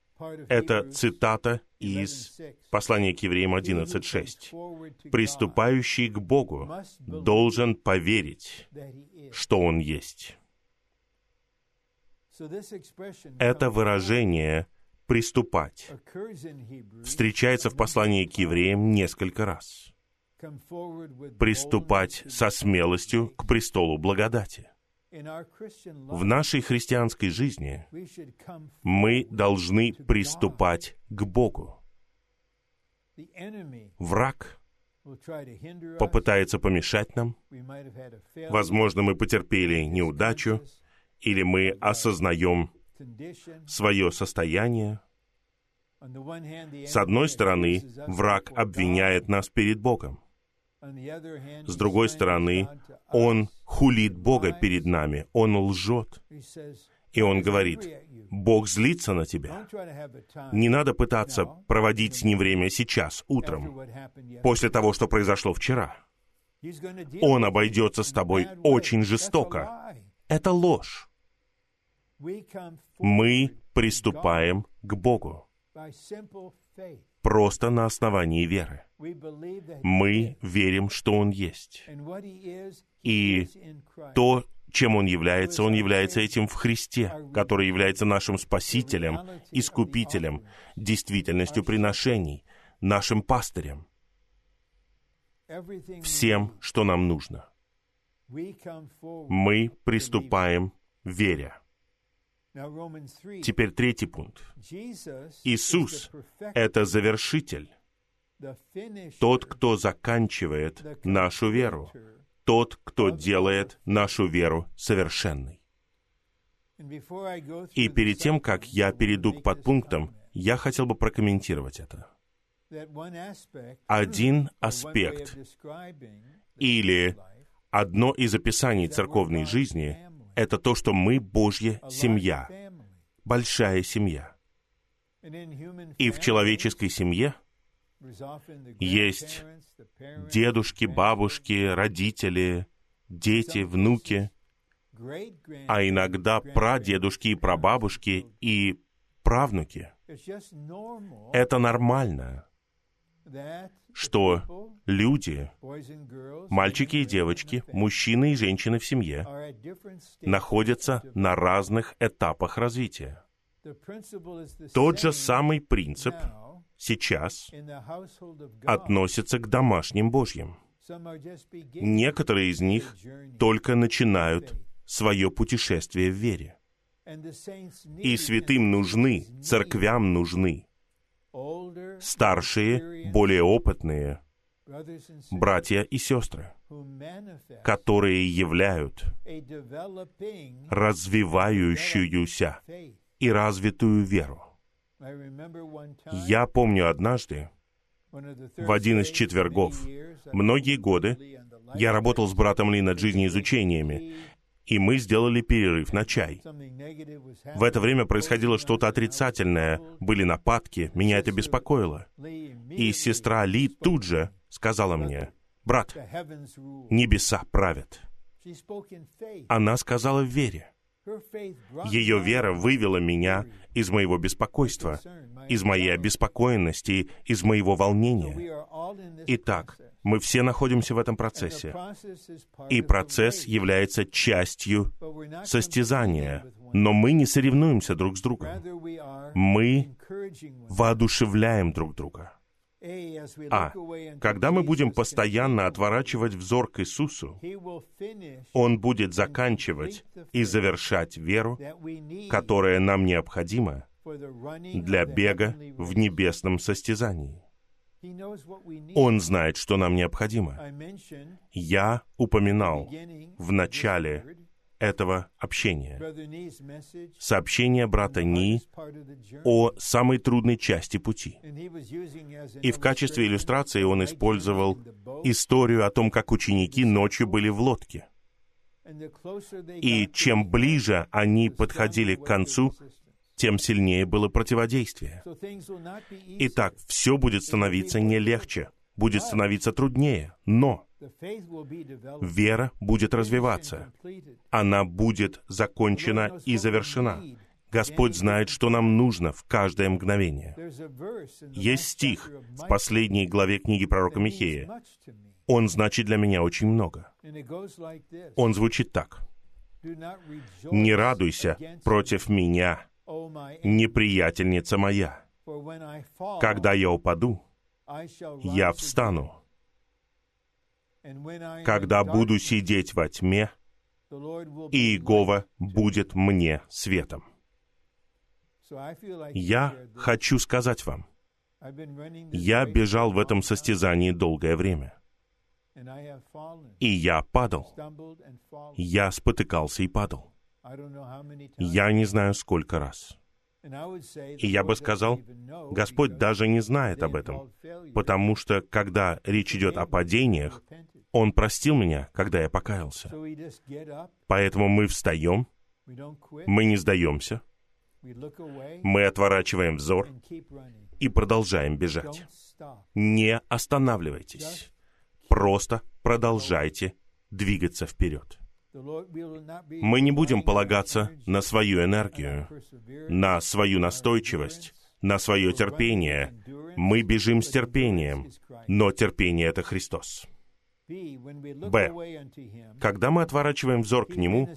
это цитата из послания к евреям 11.6. «Приступающий к Богу должен поверить, что Он есть». Это выражение «приступать» встречается в послании к евреям несколько раз. «Приступать со смелостью к престолу благодати». В нашей христианской жизни мы должны приступать к Богу. Враг попытается помешать нам. Возможно, мы потерпели неудачу, или мы осознаем свое состояние. С одной стороны, враг обвиняет нас перед Богом. С другой стороны, он хулит Бога перед нами, он лжет. И он говорит, Бог злится на тебя. Не надо пытаться проводить с ним время сейчас, утром, после того, что произошло вчера. Он обойдется с тобой очень жестоко. Это ложь мы приступаем к Богу просто на основании веры. Мы верим, что Он есть. И то, чем Он является, Он является этим в Христе, который является нашим Спасителем, Искупителем, действительностью приношений, нашим пастырем, всем, что нам нужно. Мы приступаем веря. Теперь третий пункт. Иисус — это завершитель, тот, кто заканчивает нашу веру, тот, кто делает нашу веру совершенной. И перед тем, как я перейду к подпунктам, я хотел бы прокомментировать это. Один аспект или одно из описаний церковной жизни — это то, что мы Божья семья, большая семья. И в человеческой семье есть дедушки, бабушки, родители, дети, внуки, а иногда прадедушки и прабабушки и правнуки. Это нормально, что люди, мальчики и девочки, мужчины и женщины в семье, находятся на разных этапах развития. Тот же самый принцип сейчас относится к домашним Божьим. Некоторые из них только начинают свое путешествие в вере. И святым нужны, церквям нужны старшие, более опытные братья и сестры, которые являют развивающуюся и развитую веру. Я помню однажды, в один из четвергов, многие годы, я работал с братом Ли над жизнеизучениями, и мы сделали перерыв на чай. В это время происходило что-то отрицательное, были нападки, меня это беспокоило. И сестра Ли тут же сказала мне, «Брат, небеса правят». Она сказала в вере. Ее вера вывела меня из моего беспокойства, из моей обеспокоенности, из моего волнения. Итак, мы все находимся в этом процессе. И процесс является частью состязания. Но мы не соревнуемся друг с другом. Мы воодушевляем друг друга. А когда мы будем постоянно отворачивать взор к Иисусу, Он будет заканчивать и завершать веру, которая нам необходима для бега в небесном состязании. Он знает, что нам необходимо. Я упоминал в начале этого общения сообщение брата Ни о самой трудной части пути. И в качестве иллюстрации он использовал историю о том, как ученики ночью были в лодке. И чем ближе они подходили к концу, тем сильнее было противодействие. Итак, все будет становиться не легче, будет становиться труднее, но вера будет развиваться. Она будет закончена и завершена. Господь знает, что нам нужно в каждое мгновение. Есть стих в последней главе книги пророка Михея. Он значит для меня очень много. Он звучит так. «Не радуйся против меня, неприятельница моя. Когда я упаду, я встану. Когда буду сидеть во тьме, Иегова будет мне светом. Я хочу сказать вам, я бежал в этом состязании долгое время. И я падал. Я спотыкался и падал. Я не знаю, сколько раз. И я бы сказал, Господь даже не знает об этом, потому что, когда речь идет о падениях, Он простил меня, когда я покаялся. Поэтому мы встаем, мы не сдаемся, мы отворачиваем взор и продолжаем бежать. Не останавливайтесь, просто продолжайте двигаться вперед. Мы не будем полагаться на свою энергию, на свою настойчивость, на свое терпение. Мы бежим с терпением, но терпение — это Христос. Б. Когда мы отворачиваем взор к Нему,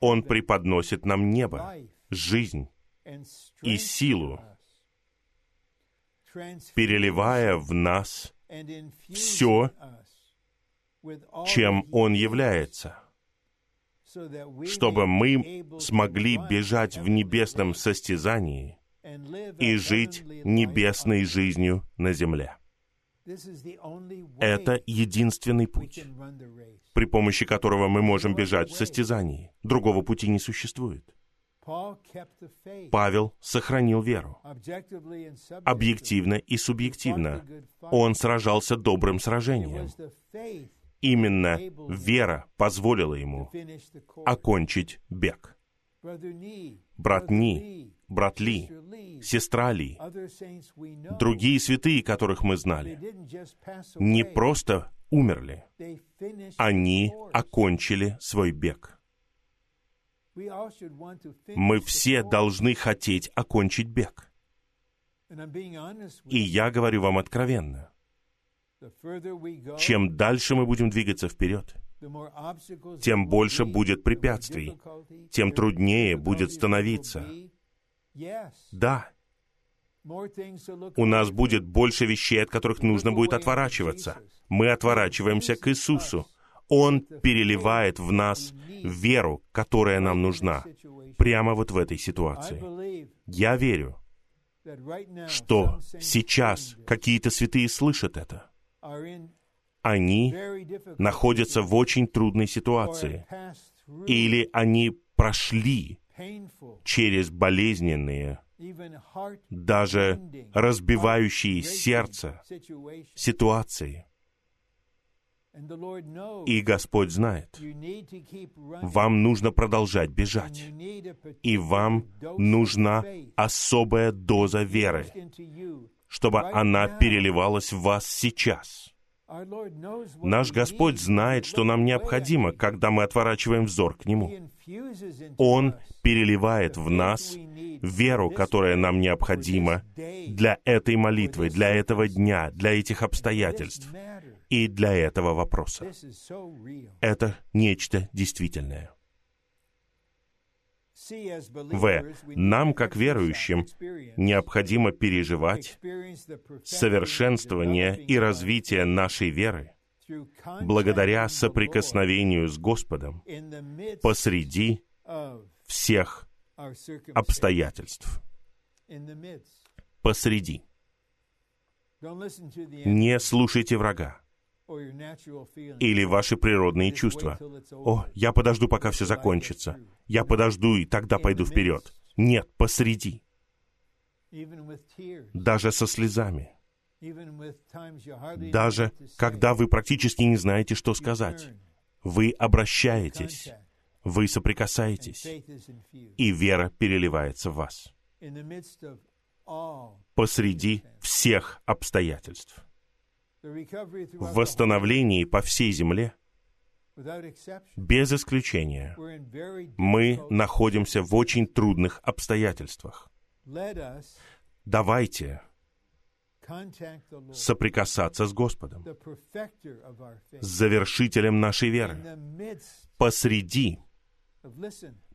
Он преподносит нам небо, жизнь и силу, переливая в нас все, чем Он является — чтобы мы смогли бежать в небесном состязании и жить небесной жизнью на земле. Это единственный путь, при помощи которого мы можем бежать в состязании. Другого пути не существует. Павел сохранил веру. Объективно и субъективно. Он сражался добрым сражением. Именно вера позволила ему окончить бег. Брат Ни, брат Ли, сестра Ли, другие святые, которых мы знали, не просто умерли, они окончили свой бег. Мы все должны хотеть окончить бег. И я говорю вам откровенно, чем дальше мы будем двигаться вперед, тем больше будет препятствий, тем труднее будет становиться. Да, у нас будет больше вещей, от которых нужно будет отворачиваться. Мы отворачиваемся к Иисусу. Он переливает в нас веру, которая нам нужна, прямо вот в этой ситуации. Я верю, что сейчас какие-то святые слышат это. Они находятся в очень трудной ситуации, или они прошли через болезненные, даже разбивающие сердце ситуации. И Господь знает, вам нужно продолжать бежать, и вам нужна особая доза веры, чтобы она переливалась в вас сейчас. Наш Господь знает, что нам необходимо, когда мы отворачиваем взор к Нему. Он переливает в нас веру, которая нам необходима для этой молитвы, для этого дня, для этих обстоятельств и для этого вопроса. Это нечто действительное. В. Нам, как верующим, необходимо переживать совершенствование и развитие нашей веры благодаря соприкосновению с Господом посреди всех обстоятельств. Посреди. Не слушайте врага или ваши природные чувства. «О, я подожду, пока все закончится. Я подожду, и тогда пойду вперед». Нет, посреди. Даже со слезами. Даже когда вы практически не знаете, что сказать. Вы обращаетесь, вы соприкасаетесь, и вера переливается в вас посреди всех обстоятельств в восстановлении по всей земле, без исключения, мы находимся в очень трудных обстоятельствах. Давайте соприкасаться с Господом, с завершителем нашей веры, посреди,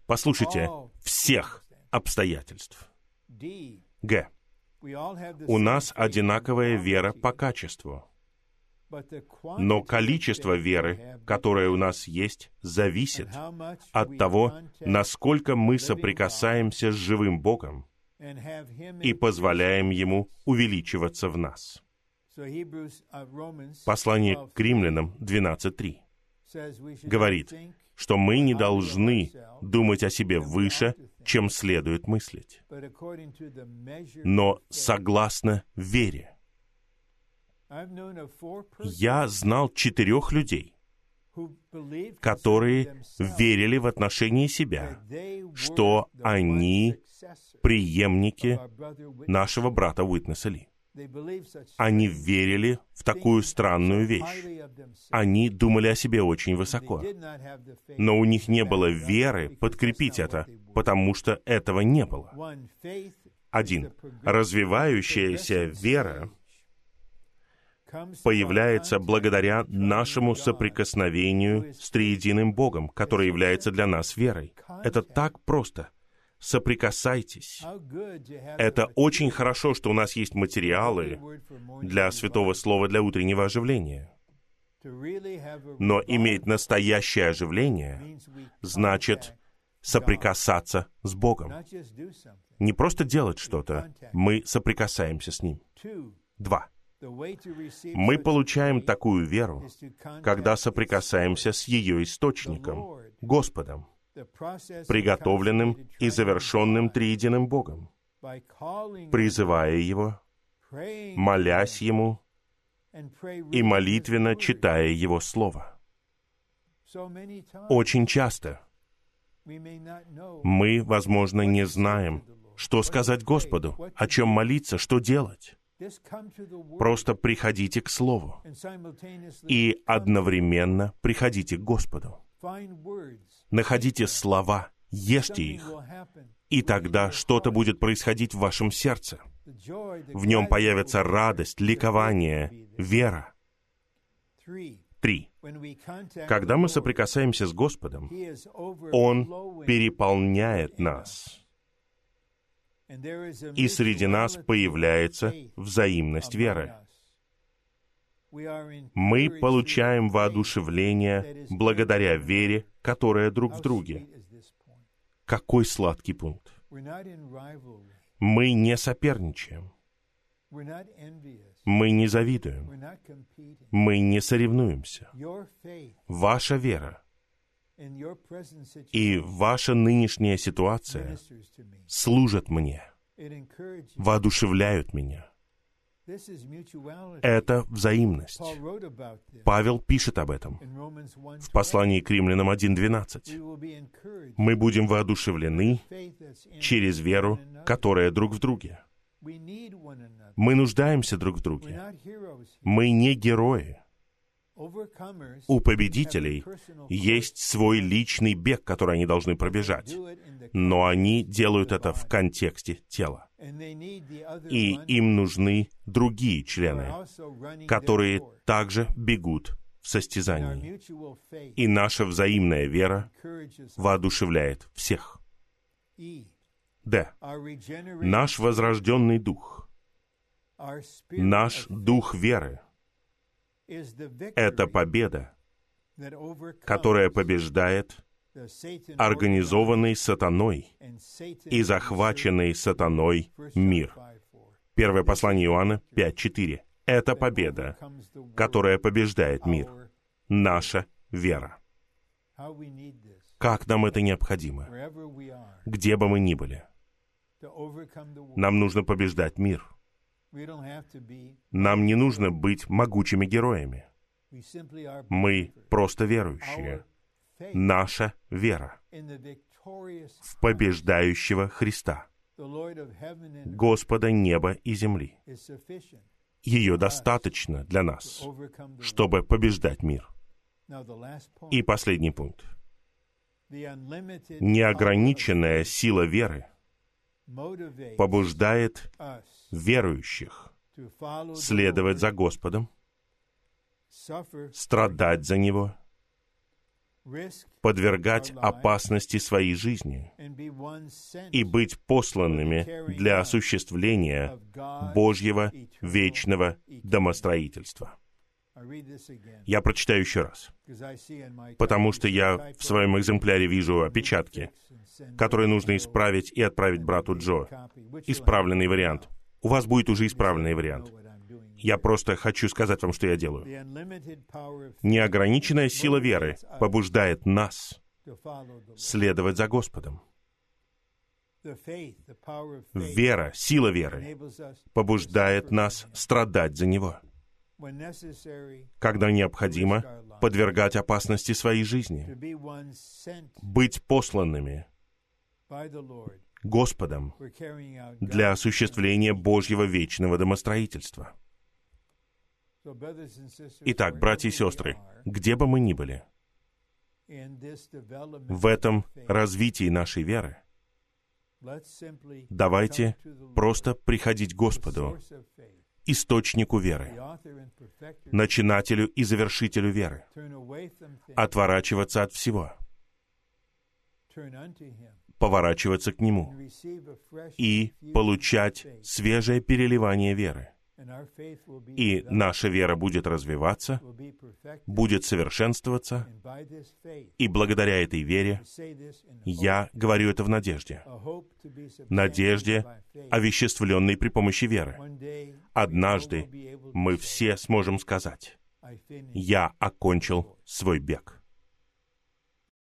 послушайте, всех обстоятельств. Г. У нас одинаковая вера по качеству. Но количество веры, которое у нас есть, зависит от того, насколько мы соприкасаемся с живым Богом и позволяем Ему увеличиваться в нас. Послание к римлянам 12.3 говорит, что мы не должны думать о себе выше, чем следует мыслить, но согласно вере. Я знал четырех людей, которые верили в отношении себя, что они преемники нашего брата Уитнеса Ли. Они верили в такую странную вещь. Они думали о себе очень высоко. Но у них не было веры подкрепить это, потому что этого не было. Один. Развивающаяся вера появляется благодаря нашему соприкосновению с триединым Богом, который является для нас верой. Это так просто. Соприкасайтесь. Это очень хорошо, что у нас есть материалы для Святого Слова для утреннего оживления. Но иметь настоящее оживление значит соприкасаться с Богом. Не просто делать что-то, мы соприкасаемся с Ним. Два. Мы получаем такую веру, когда соприкасаемся с ее источником, Господом, приготовленным и завершенным триединым Богом, призывая Его, молясь Ему и молитвенно читая Его Слово. Очень часто мы, возможно, не знаем, что сказать Господу, о чем молиться, что делать. Просто приходите к Слову и одновременно приходите к Господу. Находите слова, ешьте их, и тогда что-то будет происходить в вашем сердце. В нем появится радость, ликование, вера. Три. Когда мы соприкасаемся с Господом, Он переполняет нас. И среди нас появляется взаимность веры. Мы получаем воодушевление благодаря вере, которая друг в друге. Какой сладкий пункт. Мы не соперничаем. Мы не завидуем. Мы не соревнуемся. Ваша вера и ваша нынешняя ситуация служат мне, воодушевляют меня. Это взаимность. Павел пишет об этом в послании к римлянам 1.12. Мы будем воодушевлены через веру, которая друг в друге. Мы нуждаемся друг в друге. Мы не герои. У победителей есть свой личный бег, который они должны пробежать, но они делают это в контексте тела. И им нужны другие члены, которые также бегут в состязании. И наша взаимная вера воодушевляет всех. Д. Наш возрожденный дух, наш дух веры — это победа, которая побеждает организованный сатаной и захваченный сатаной мир. Первое послание Иоанна 5.4. Это победа, которая побеждает мир. Наша вера. Как нам это необходимо? Где бы мы ни были. Нам нужно побеждать мир — нам не нужно быть могучими героями. Мы просто верующие. Наша вера в побеждающего Христа, Господа неба и земли. Ее достаточно для нас, чтобы побеждать мир. И последний пункт. Неограниченная сила веры побуждает верующих следовать за Господом, страдать за Него, подвергать опасности своей жизни и быть посланными для осуществления Божьего вечного домостроительства. Я прочитаю еще раз, потому что я в своем экземпляре вижу опечатки, которые нужно исправить и отправить брату Джо. Исправленный вариант. У вас будет уже исправленный вариант. Я просто хочу сказать вам, что я делаю. Неограниченная сила веры побуждает нас следовать за Господом. Вера, сила веры побуждает нас страдать за Него когда необходимо подвергать опасности своей жизни, быть посланными Господом для осуществления Божьего вечного домостроительства. Итак, братья и сестры, где бы мы ни были, в этом развитии нашей веры, давайте просто приходить к Господу, источнику веры, начинателю и завершителю веры, отворачиваться от всего, поворачиваться к Нему и получать свежее переливание веры. И наша вера будет развиваться, будет совершенствоваться, и благодаря этой вере я говорю это в надежде. Надежде, овеществленной при помощи веры. однажды мы все сможем сказать, «Я окончил свой бег».